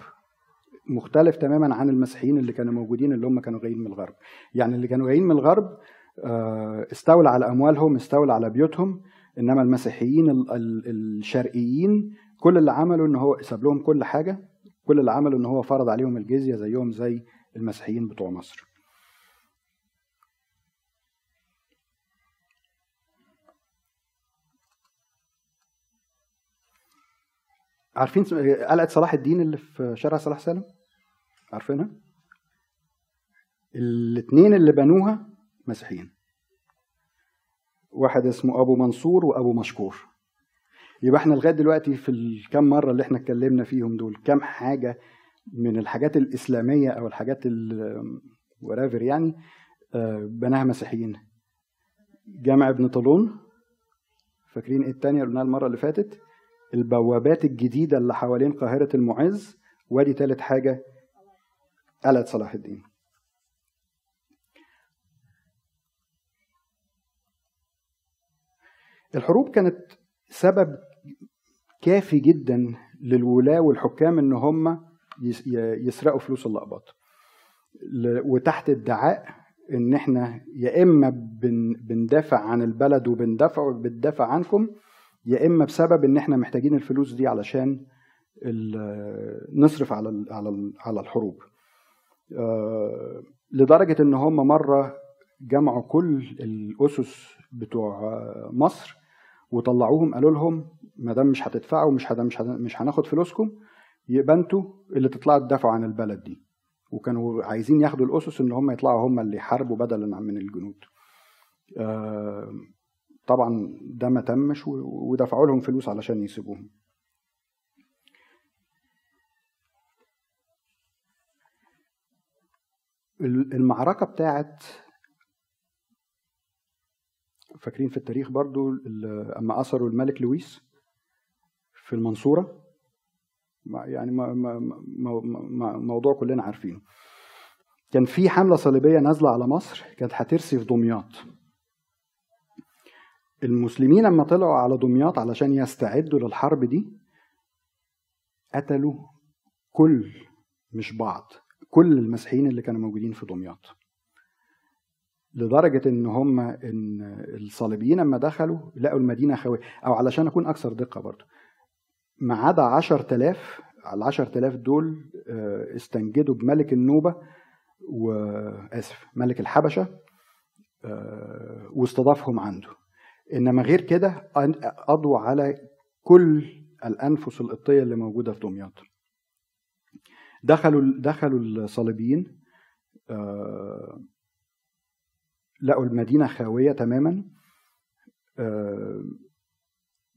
S1: مختلف تماما عن المسيحيين اللي كانوا موجودين اللي هم كانوا جايين من الغرب. يعني اللي كانوا جايين من الغرب استولى على أموالهم استولى على بيوتهم إنما المسيحيين الشرقيين كل اللي عملوا إن هو ساب لهم كل حاجة كل اللي عمله إن هو فرض عليهم الجزية زيهم زي المسيحيين بتوع مصر. عارفين قلعه صلاح الدين اللي في شارع صلاح سالم؟ عارفينها؟ الاثنين اللي بنوها مسيحيين. واحد اسمه أبو منصور وأبو مشكور. يبقى إحنا لغاية دلوقتي في الكام مرة اللي إحنا اتكلمنا فيهم دول كام حاجة من الحاجات الإسلامية أو الحاجات ورافر يعني بناها مسيحيين؟ جامع ابن طولون فاكرين إيه التانية اللي قلناها المرة اللي فاتت. البوابات الجديدة اللي حوالين قاهرة المعز وادي تالت حاجة قلعة صلاح الدين. الحروب كانت سبب كافي جدا للولاة والحكام إن هم يسرقوا فلوس اللقباط. وتحت ادعاء إن إحنا يا إما بندافع عن البلد وبندافع بندافع عنكم يا إما بسبب إن إحنا محتاجين الفلوس دي علشان نصرف على على على الحروب. لدرجة إن هم مرة جمعوا كل الأسس بتوع مصر وطلعوهم قالوا لهم ما دام مش هتدفعوا مش مش مش هناخد فلوسكم يبقى أنتوا اللي تطلعوا تدافعوا عن البلد دي. وكانوا عايزين ياخدوا الأسس إن هم يطلعوا هم اللي يحاربوا بدلا من الجنود. آه، طبعا ده ما تمش ودفعوا لهم فلوس علشان يسيبوهم. ال- المعركة بتاعت فاكرين في التاريخ برضو أما أسروا الملك لويس في المنصورة؟ يعني موضوع كلنا عارفينه. كان في حملة صليبية نازلة على مصر كانت هترسي في دمياط. المسلمين لما طلعوا على دمياط علشان يستعدوا للحرب دي قتلوا كل مش بعض كل المسيحيين اللي كانوا موجودين في دمياط. لدرجة إن هم إن الصليبيين لما دخلوا لقوا المدينة خاوية أو علشان أكون أكثر دقة برضو ما عدا 10000 ال 10000 دول آه، استنجدوا بملك النوبة وآسف ملك الحبشة آه، واستضافهم عنده. إنما غير كده قضوا على كل الأنفس القبطية اللي موجودة في دمياط. دخلوا دخلوا الصليبيين آه، لقوا المدينة خاوية تماما آه،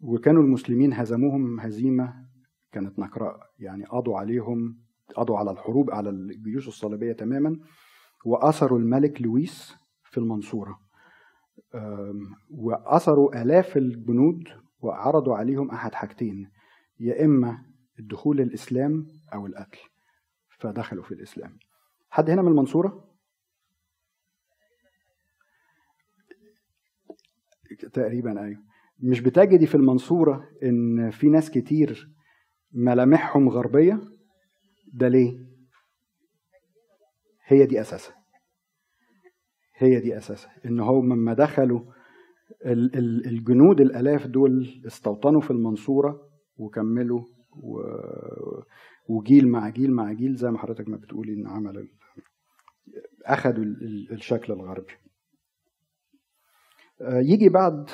S1: وكانوا المسلمين هزموهم هزيمة كانت نكراء. يعني قضوا عليهم قضوا على الحروب على الجيوش الصليبية تماما وأسروا الملك لويس في المنصورة. آم، وأسروا آلاف الجنود وعرضوا عليهم أحد حاجتين يا إما الدخول الإسلام أو القتل فدخلوا في الإسلام حد هنا من المنصورة؟ تقريبا أيوه مش بتجدي في المنصورة إن في ناس كتير ملامحهم غربية ده ليه؟ هي دي أساسها هي دي أساسها إن هم لما دخلوا ال- ال- الجنود الآلاف دول استوطنوا في المنصورة وكملوا. وجيل مع جيل مع جيل زي ما حضرتك ما بتقولي إن عمل ال- الشكل الغربي آه، يجي بعد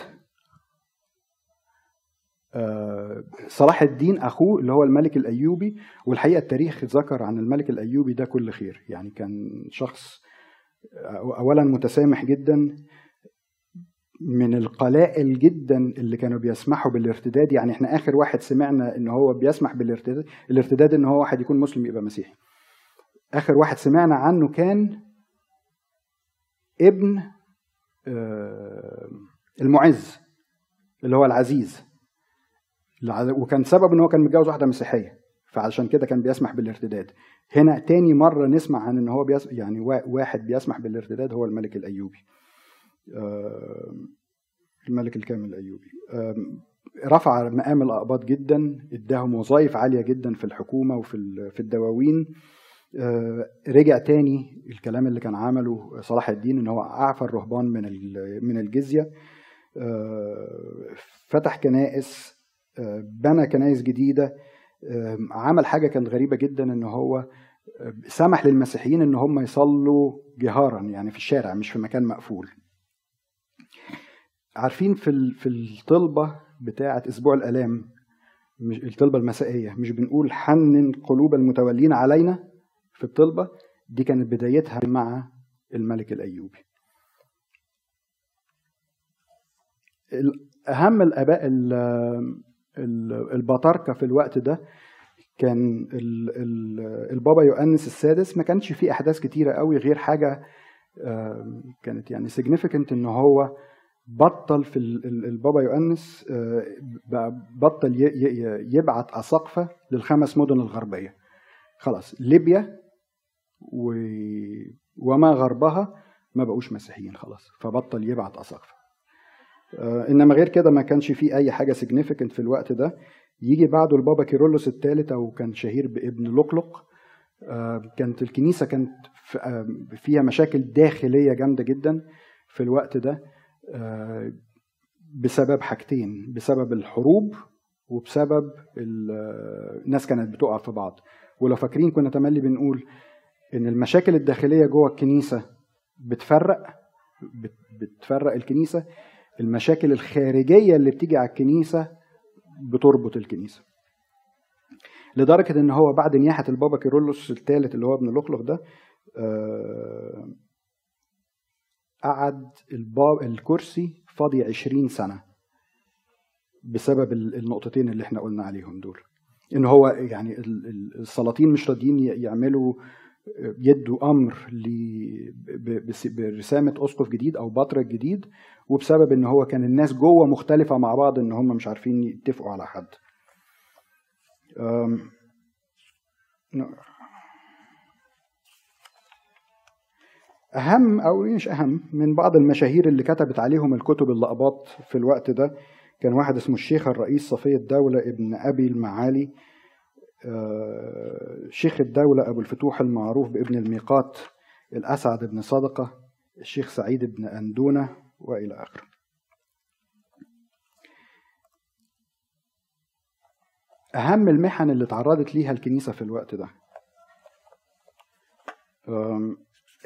S1: آه، صلاح الدين أخوه اللي هو الملك الأيوبي والحقيقة التاريخ ذكر عن الملك الأيوبي ده كل خير يعني كان شخص اولا متسامح جدا من القلائل جدا اللي كانوا بيسمحوا بالارتداد. يعني إحنا آخر واحد سمعنا إن هو بيسمح بالارتداد الارتداد إن هو واحد يكون مسلم يبقى مسيحي. آخر واحد سمعنا عنه كان ابن آه، المعز اللي هو العزيز. الع- وكان سبب إن هو كان متجوز واحدة مسيحية. فعشان كده كان بيسمح بالارتداد. هنا تاني مرة نسمع عن إن هو بيس يعني وا- واحد بيسمح بالارتداد هو الملك الأيوبي. الملك الكامل الأيوبي. رفع مقام الأقباط جدا إداهم وظائف عالية جدا في الحكومة وفي في الدواوين. آه، رجع تاني الكلام اللي كان عمله صلاح الدين إن هو أعفى الرهبان من من الجزية. آه، فتح كنائس آه، بنى كنائس جديدة. عمل حاجة كانت غريبة جدا إن هو سمح للمسيحيين إن هم يصلوا جهارا يعني في الشارع مش في مكان مقفول. عارفين في في الطلبة بتاعة أسبوع الألام مش الطلبة المسائية مش بنقول حنن قلوب المتولين علينا في الطلبة؟ دي كانت بدايتها مع الملك الأيوبي. ال- أهم الأباء ال- ال- البطاركة في الوقت ده كان ال- ال- البابا يؤنس السادس ما كانش فيه أحداث كتيرة قوي غير حاجة كانت يعني significant إن هو بطل في ال- ال- البابا يؤنس آه، بطل يبعت أساقفة للخمس مدن الغربية خلاص ليبيا. وما غربها ما بقوش مسيحيين خلاص فبطل يبعت أساقفة إنما غير كده ما كانش فيه أي حاجة significant في الوقت ده. يجي بعده البابا كيرلس الثالث أو كان شهير بابن لقلق آه، كانت الكنيسة كانت آه، فيها مشاكل داخلية جامدة جدا في الوقت ده آه، بسبب حاجتين بسبب الحروب وبسبب ال- آه، الناس كانت بتقع في بعض. ولو فاكرين كنا تملي بنقول إن المشاكل الداخلية جوه الكنيسة بتفرق بت- بتفرق الكنيسة. المشاكل الخارجية اللي بتيجي على الكنيسة بتربط الكنيسة. لدرجة إن هو بعد نياحة البابا كيرلس الثالث اللي هو ابن لوخلوخ ده آه، قعد الباب الكرسي فاضي 20 سنة بسبب ال- النقطتين اللي إحنا قلنا عليهم دول. إن هو يعني ال- ال- السلاطين مش راضيين يعملوا يدوا أمر برسامة اسقف جديد أو بطرك جديد وبسبب إن هو كان الناس جوه مختلفة مع بعض إن هم مش عارفين يتفقوا على حد. أهم أو مش أهم من بعض المشاهير اللي كتبت عليهم الكتب اللقبات في الوقت ده كان واحد اسمه الشيخ الرئيس صفي الدولة ابن أبي المعالي شيخ الدولة أبو الفتوح المعروف بابن الميقات الأسعد بن صدقة الشيخ سعيد بن أندونة وإلى آخره. أهم المحن اللي تعرضت ليها الكنيسة في الوقت ده.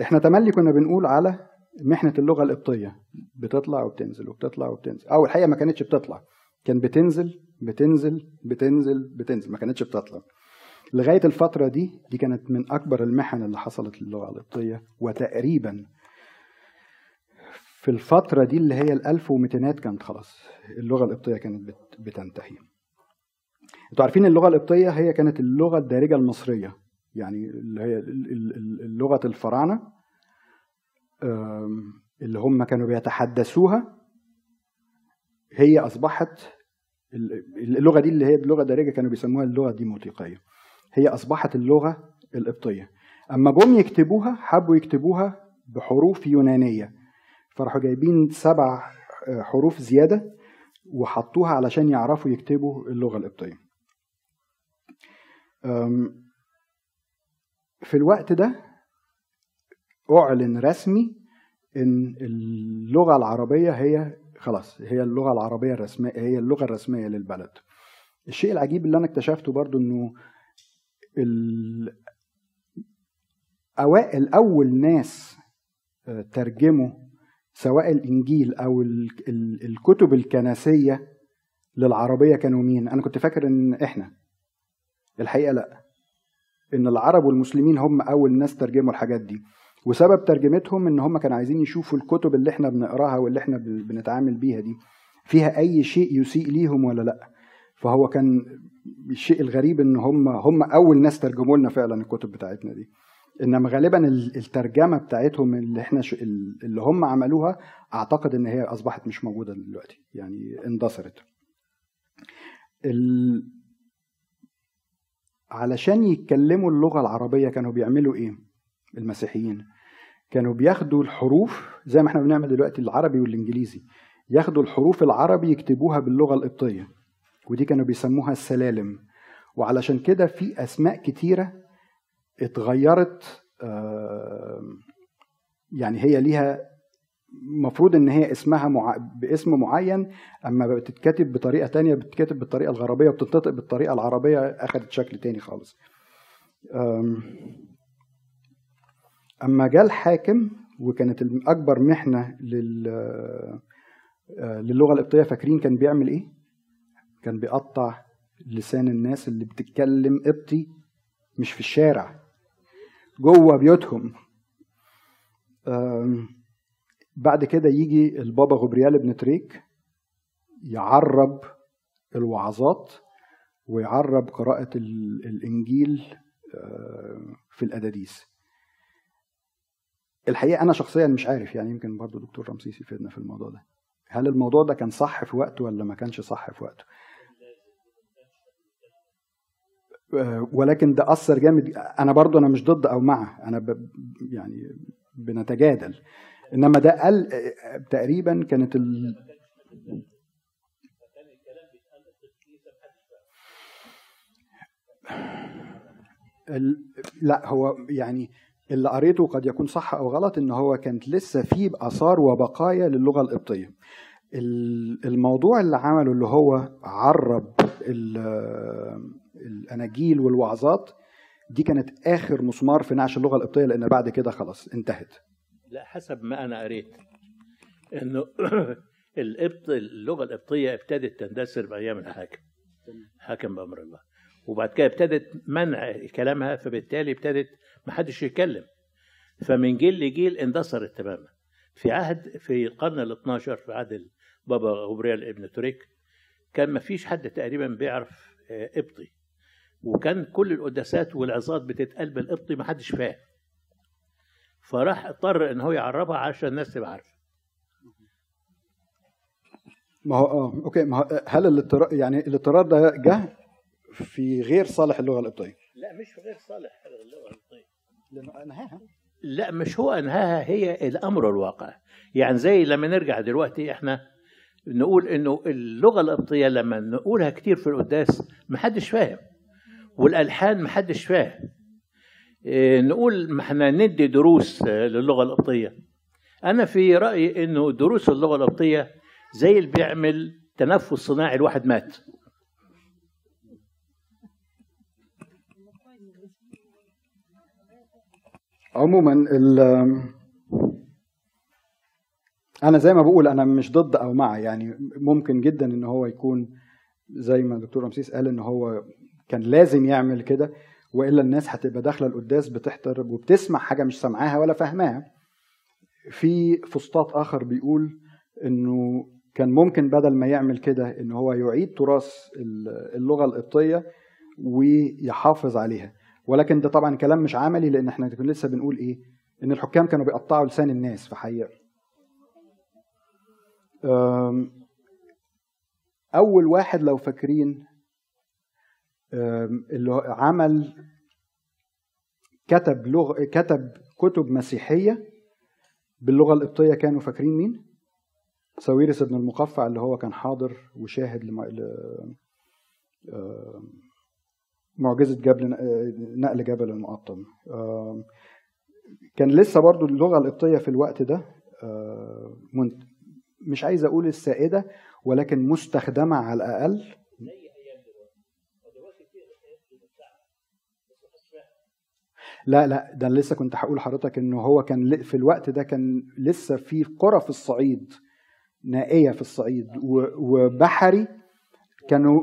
S1: إحنا تملي كنا بنقول على محنة اللغة القبطية. بتطلع وبتنزل وبتطلع وبتنزل. أو الحقيقة ما كانتش بتطلع. كان بتنزل بتنزل بتنزل بتنزل ما كانتش بتطلع. لغاية الفترة دي دي كانت من أكبر المحن اللي حصلت للغة القبطية وتقريبا في الفترة دي اللي هي الألف ومتينات كانت خلاص اللغة القبطية كانت بت- بتنتهي. أنتوا عارفين اللغة القبطية هي كانت اللغة الدارجة المصرية يعني اللي هي ال- ال- ال- لغة الفراعنة آم، اللي هم كانوا بيتحدثوها هي أصبحت ال- اللغة دي اللي هي اللغة الدارجة كانوا بيسموها اللغة الديموتيقية هي أصبحت اللغة القبطية. أما جم يكتبوها حبوا يكتبوها بحروف يونانية. فراحوا جايبين سبع آه، حروف زيادة وحطوها علشان يعرفوا يكتبوا اللغة القبطية. أم، في الوقت ده أعلن رسمي إن اللغة العربية هي خلاص هي اللغة العربية الرسمية هي اللغة الرسمية للبلد. الشيء العجيب اللي أنا اكتشفته برضو إنه ال- أوائل أول ناس آه، ترجموا سواء الإنجيل أو ال- ال- الكتب الكنسية للعربية كانوا مين؟ أنا كنت فاكر إن إحنا. الحقيقة لأ. إن العرب والمسلمين هم أول ناس ترجموا الحاجات دي. وسبب ترجمتهم إن هم كانوا عايزين يشوفوا الكتب اللي إحنا بنقراها واللي إحنا بن- بنتعامل بيها دي فيها أي شيء يسيء ليهم ولا لأ؟ فهو كان الشيء الغريب إن هم هم أول ناس ترجموا لنا فعلا الكتب بتاعتنا دي. إنما غالبا ال- الترجمة بتاعتهم اللي إحنا ش... اللي هم عملوها أعتقد إن هي أصبحت مش موجودة دلوقتي يعني اندثرت. ال... علشان يتكلموا اللغة العربية كانوا بيعملوا إيه؟ المسيحيين. كانوا بياخدوا الحروف زي ما إحنا بنعمل دلوقتي العربي والإنجليزي. ياخدوا الحروف العربي يكتبوها باللغة القبطية. ودي كانوا بيسموها السلالم وعلشان كده في أسماء كتيرة اتغيرت آه، يعني هي ليها المفروض إن هي اسمها مع... باسم معين أما بتتكتب بطريقة تانية بتتكتب بالطريقة الغربية وبتنطق بالطريقة العربية اخذت شكل تاني خالص. أما جاء الحاكم وكانت اكبر محنة لل آه، للغة القبطيه فاكرين كان بيعمل إيه؟ كان بيقطع لسان الناس اللي بتتكلم قبطي مش في الشارع جوه بيوتهم. بعد كده يجي البابا غبريال بن تريك يعرب الوعظات ويعرب قراءة ال- الإنجيل آه، في الأداديس. الحقيقة أنا شخصيا مش عارف يعني يمكن برضو دكتور رمسيس يفيدنا في الموضوع ده. هل الموضوع ده كان صح في وقته ولا ما كانش صح في وقته؟ آه، ولكن ده أثر جامد. أنا برضو أنا مش ضد أو مع أنا ب... يعني بنتجادل. إنما ده قال آه، تقريبا كانت ال... ال... لا هو يعني اللي قريته قد يكون صح أو غلط إن هو كانت لسه في آثار وبقايا للغة القبطية. ال- الموضوع اللي عمله اللي هو عرب ال- الأناجيل والوعظات دي كانت آخر مسمار في نعش اللغة القبطية لأن بعد كده خلاص انتهت.
S2: لا حسب ما أنا قريت إنه (coughs) القبط اللغة القبطية ابتدت تندثر بأيام الحاكم. حاكم بأمر الله. وبعد كده ابتدت منع كلامها فبالتالي ابتدت ما حدش يتكلم. فمن جيل لجيل اندثرت تماما. في عهد في القرن ال 12 في عهد بابا غبريال ابن توريك كان ما فيش حد تقريبا بيعرف آه، قبطي. وكان كل القداسات والعظات بتتقال بالقبطي ما حدش فاهم. فراح اضطر إن هو يعربها عشان الناس تبقى عارفة.
S1: ما هو آه أوكي ما هو هل الاضطرار يعني الاضطرار ده جه في غير صالح اللغة القبطيه؟
S2: لا مش في غير صالح اللغة القبطيه
S1: لأنه أنهاها.
S2: لا مش هو أنهاها هي الأمر الواقع. يعني زي لما نرجع دلوقتي إحنا نقول إنه اللغة القبطيه لما نقولها كتير في القداس محدش فاهم. والألحان محدش فاهم. إيه، نقول ما إحنا ندي دروس آه، للغة القبطيه أنا في رأيي إنه دروس اللغة القبطيه زي اللي بيعمل تنفس صناعي الواحد مات.
S1: عموما ال أنا زي ما بقول أنا مش ضد أو مع يعني ممكن جدا إن هو يكون زي ما الدكتور رمسيس قال إن هو كان لازم يعمل كده وإلا الناس هتبقى داخلة القداس بتحضر وبتسمع حاجة مش سامعاها ولا فاهماها. في فسطاط آخر بيقول إنه كان ممكن بدل ما يعمل كده إن هو يعيد تراث اللغة القبطية ويحافظ عليها. ولكن ده طبعا كلام مش عملي لأن إحنا كنا لسه بنقول إيه؟ إن الحكام كانوا بيقطعوا لسان الناس في حقيقه أول واحد لو فاكرين اللي عمل كتب لغة كتب كتب مسيحية باللغة القبطية كانوا فاكرين مين؟ ساويرس ابن المقفع اللي هو كان حاضر وشاهد لم... ل... معجزة جبل نقل جبل المقطم. كان لسه برضو اللغة القبطية في الوقت ده مش عايز أقول السائدة ولكن مستخدمة على الأقل. لا لا ده لسه كنت هقول لحضرتك انه هو كان في الوقت ده كان لسه في قرى في الصعيد نائية في الصعيد وبحري كانوا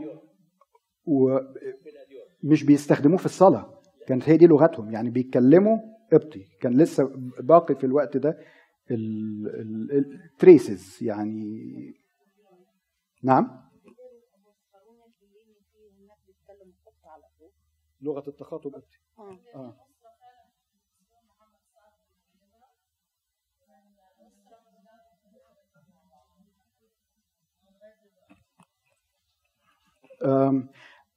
S1: ومش بيستخدموه في الصلاة. كانت هي دي لغتهم. يعني بيتكلموا قبطي كان لسه باقي في الوقت ده التريسز يعني نعم؟ لغة التخاطب قبطي آه, آه.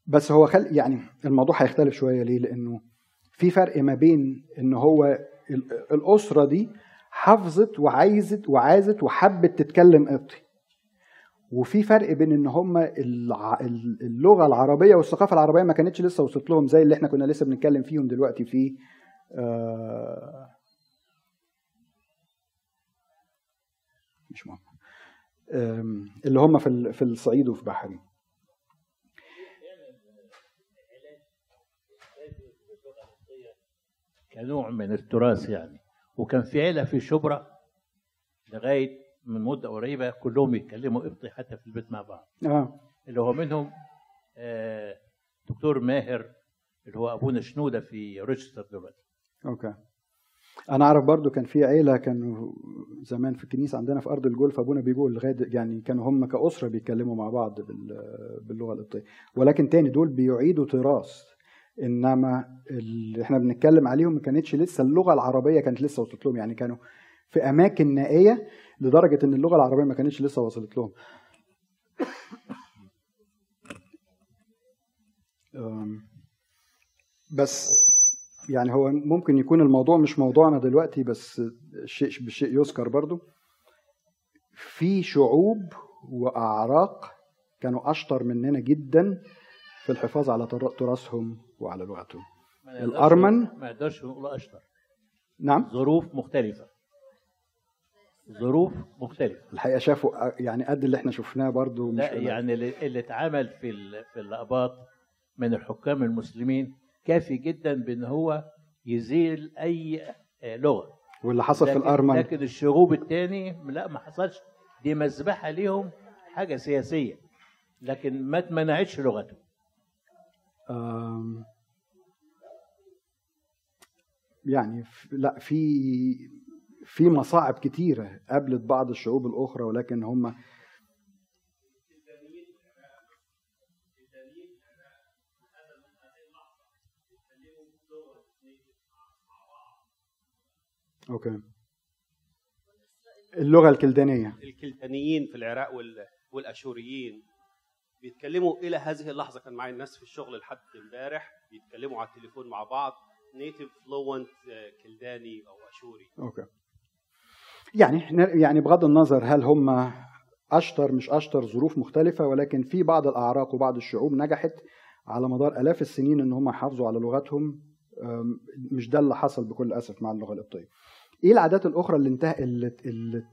S1: بس هو خل يعني الموضوع هيختلف شوية ليه؟ لأنه في فرق ما بين إن هو الأسرة دي حافظت وعايزت وعازت وحبت تتكلم قبطي. وفي فرق بين إن هم اللغة العربية والثقافة العربية ما كانتش لسه وصلت لهم زي اللي إحنا كنا لسه بنتكلم فيهم دلوقتي في آه مش مهم. اللي هم في الصعيد وفي بحري
S2: كنوع من التراث يعني. وكان في عيلة في شبرا لغاية من مدة قريبة كلهم يتكلموا قبطي حتى في البيت مع بعض.
S1: آه.
S2: اللي هو منهم آه دكتور ماهر اللي هو أبونا شنودة في روشستر دلوقتي.
S1: أوكي. أنا أعرف برضو كان في عيلة كانوا زمان في الكنيسة عندنا في أرض الجولف أبونا بيقول لغاية يعني كانوا هم كأسرة بيتكلموا مع بعض باللغة القبطية. ولكن تاني دول بيعيدوا تراث. إنما اللي إحنا بنتكلم عليهم ما كانتش لسه اللغة العربية كانت لسه وصلت لهم يعني كانوا في أماكن نائية لدرجة إن اللغة العربية ما كانتش لسه وصلت لهم. بس يعني هو ممكن يكون الموضوع مش موضوعنا دلوقتي بس الشيء بالشيء يذكر برضو. في شعوب وأعراق كانوا أشطر مننا جدا في الحفاظ على تراثهم. وعلى لغتهم الأرمن؟
S2: ما يقدرش نقول أشطر.
S1: نعم.
S2: ظروف مختلفة. ظروف مختلفة.
S1: الحقيقة شافوا يعني قد اللي إحنا شفناه برضو
S2: مش لا يعني اللي اتعمل في في الاباط من الحكام المسلمين كافي جدا بإن هو يزيل أي لغة.
S1: واللي حصل في الأرمن؟
S2: لكن الشعوب الثاني لا ما حصلش. دي مذبحة ليهم حاجة سياسية. لكن ما تمنعتش لغتهم.
S1: يعني لا في في مصاعب كتيرة قابلت بعض الشعوب الأخرى ولكن هم Okay. اللغة الكلدانية.
S3: الكلدانيين في العراق وال- والأشوريين. بيتكلموا إلى هذه اللحظة. كان معايا الناس في الشغل لحد امبارح بيتكلموا على التليفون مع بعض. Native fluent كلداني أو أشوري.
S1: Okay. يعني يعني بغض النظر هل هم أشطر مش أشطر ظروف مختلفة ولكن في بعض الأعراق وبعض الشعوب نجحت على مدار آلاف السنين إن هم يحافظوا على لغتهم. مش ده اللي حصل بكل أسف مع اللغة القبطيه إيه العادات الأخرى اللي انتهى اللي, اللي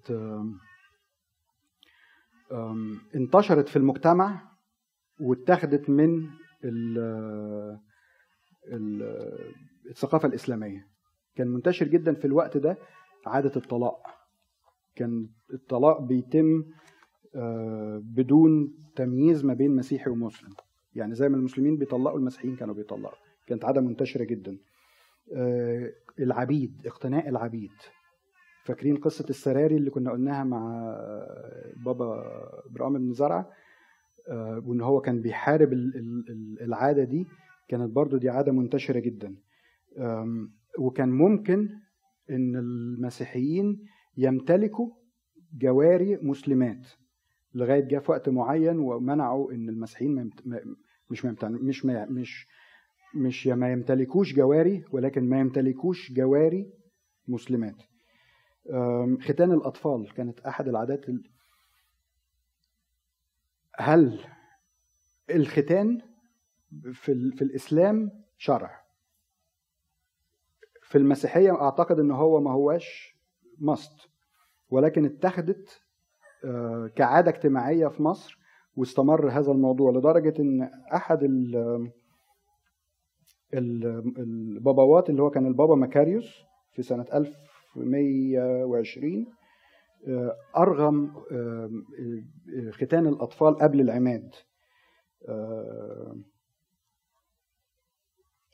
S1: انتشرت في المجتمع؟ واتخذت من ال- ال- الثقافة الإسلامية. كان منتشر جدا في الوقت ده عادة الطلاق. كان الطلاق بيتم آه، بدون تمييز ما بين مسيحي ومسلم. يعني زي ما المسلمين بيطلقوا المسيحيين كانوا بيطلقوا. كانت عادة منتشرة جدا. آه، العبيد اقتناء العبيد. فاكرين قصة السراري اللي كنا قلناها مع آه، بابا برام بن زرعة؟ آه، وإن هو كان بيحارب ال- ال- ال- العادة دي كانت برضو دي عادة منتشرة جدا وكان ممكن إن المسيحيين يمتلكوا جواري مسلمات لغاية جه في وقت معين ومنعوا إن المسيحيين مش. مش. مش مش ما يمتلكوش جواري ولكن ما يمتلكوش جواري مسلمات ختان الأطفال كانت أحد العادات ال... هل الختان في. في الإسلام شرع في المسيحية أعتقد إن هو ما هواش ماست ولكن اتخذت آه، كعادة اجتماعية في مصر واستمر هذا الموضوع أحد ال ال- الباباوات اللي هو كان البابا مكاريوس في سنة 1120 آه، أرغم آه، آه، ختان الأطفال قبل العماد.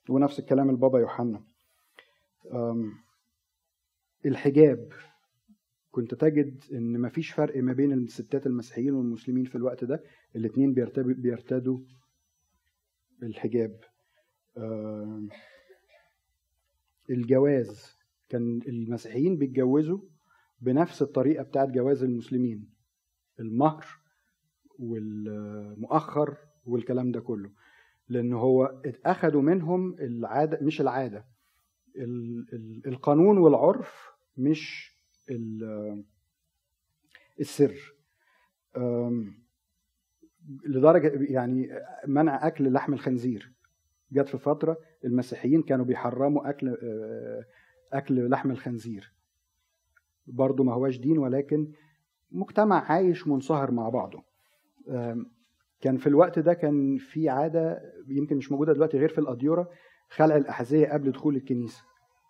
S1: ونفس الكلام البابا يوحنا. الحجاب. كنت تجد إن مفيش فرق ما بين الستات المسيحيين والمسلمين في الوقت ده. الاثنين بيرتدوا الحجاب. الجواز. كان المسيحيين بيتجوزوا بنفس الطريقة بتاعت جواز المسلمين المهر والمؤخر والكلام ده كله لأن هو اتأخدوا منهم العادة مش العادة ال- ال- القانون والعرف مش ال- السر. لدرجة يعني منع أكل لحم الخنزير. جت في فترة المسيحيين كانوا بيحرموا أكل آه، أكل لحم الخنزير. برضه ما هواش دين ولكن مجتمع عايش منصهر مع بعضه. كان في الوقت ده كان في عادة يمكن مش موجودة دلوقتي غير في الاديره خلع الأحذية قبل دخول الكنيسة.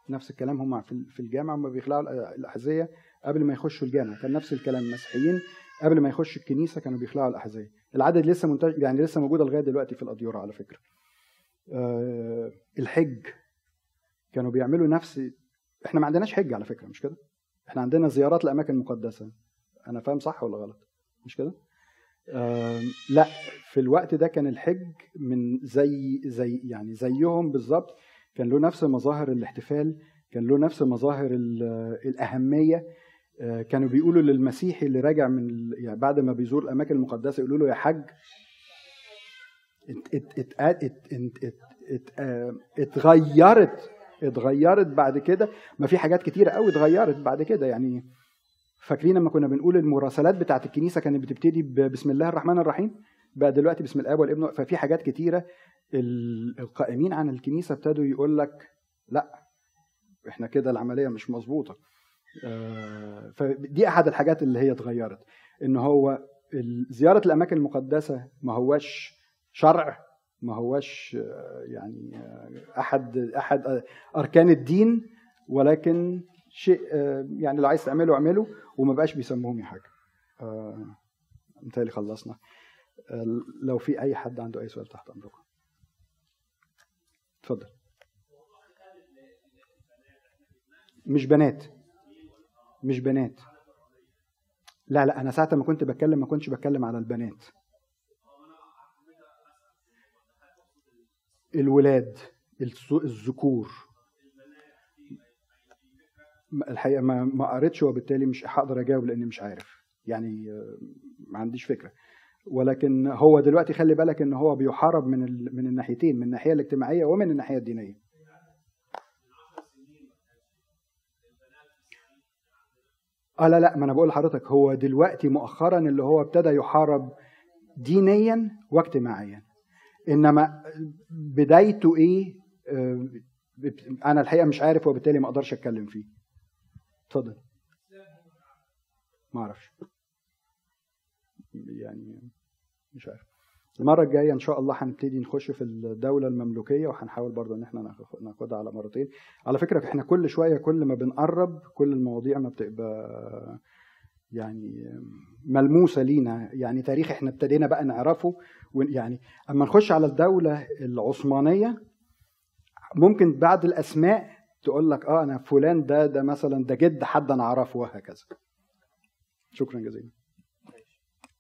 S1: نفس الكلام هم في الجامعة هم بيخلعوا الأ- الأحذية قبل ما يخشوا الجامع. كان نفس الكلام المسيحيين قبل ما يخشوا الكنيسة كانوا بيخلعوا الأحذية. العدد لسه منتج يعني لسه موجودة لغاية دلوقتي في الاديره على فكرة. آه، الحج كانوا بيعملوا نفس إحنا ما عندناش حج على فكرة مش كده؟ إحنا عندنا زيارات لأماكن مقدسة. أنا فاهم صح ولا غلط؟ مش كده؟ لا في الوقت ده كان الحج من زي زي يعني زيهم بالظبط. كان له نفس مظاهر الاحتفال كان له نفس مظاهر الأهمية. آه، كانوا بيقولوا للمسيحي اللي راجع من يعني بعد ما بيزور الأماكن المقدسة يقولوا له يا حاج آه، اتغيرت. اتغيرت بعد كده. ما في حاجات كتيرة قوي اتغيرت بعد كده. يعني فاكرين لما كنا بنقول المراسلات بتاعت الكنيسة كانت بتبتدي بسم الله الرحمن الرحيم بقى دلوقتي بسم الأب والابن ففي حاجات كتيرة ال- القائمين عن الكنيسة ابتدوا يقول لك لأ إحنا كده العملية مش مظبوطة. آه، فدي أحد الحاجات اللي هي اتغيرت. إن هو زيارة الأماكن المقدسة ما هوش شرع ما هوش يعني أحد أحد أركان الدين ولكن شيء يعني لو عايز تعمله اعمله وما بقاش بيسموهم حاجة آه، متهيألي خلصنا. آه، لو في أي حد عنده أي سؤال تحت أمركم. اتفضل. مش بنات. مش بنات. لا لا أنا ساعة ما كنت بتكلم ما كنتش بتكلم على البنات. الولاد الذكور. الحقيقة ما ما قريتش وبالتالي مش هقدر أجاوب لأني مش عارف. يعني ما عنديش فكرة. ولكن هو دلوقتي خلي بالك إن هو بيحارب من ال... من الناحيتين من الناحية الاجتماعية ومن الناحية الدينية. آه لا لا ما أنا بقول لحضرتك هو دلوقتي مؤخرا اللي هو ابتدى يحارب دينيا واجتماعيا. إنما بدايته إيه؟ آه، أنا الحقيقة مش عارف وبالتالي ما أقدرش أتكلم فيه. اتفضل. ما أعرفش. يعني مش عارف. المرة الجاية إن شاء الله هنبتدي نخش في الدولة المملوكية وهنحاول برضو إن إحنا ناخ- ناخدها على مرتين. على فكرة إحنا كل شوية كل ما بنقرب كل المواضيع ما بتبقى يعني ملموسة لينا. يعني تاريخ إحنا ابتدينا بقى نعرفه يعني أما نخش على الدولة العثمانية ممكن بعد الأسماء تقول لك آه أنا فلان ده ده مثلا ده جد حد أنا أعرفه وهكذا. شكرا جزيلا.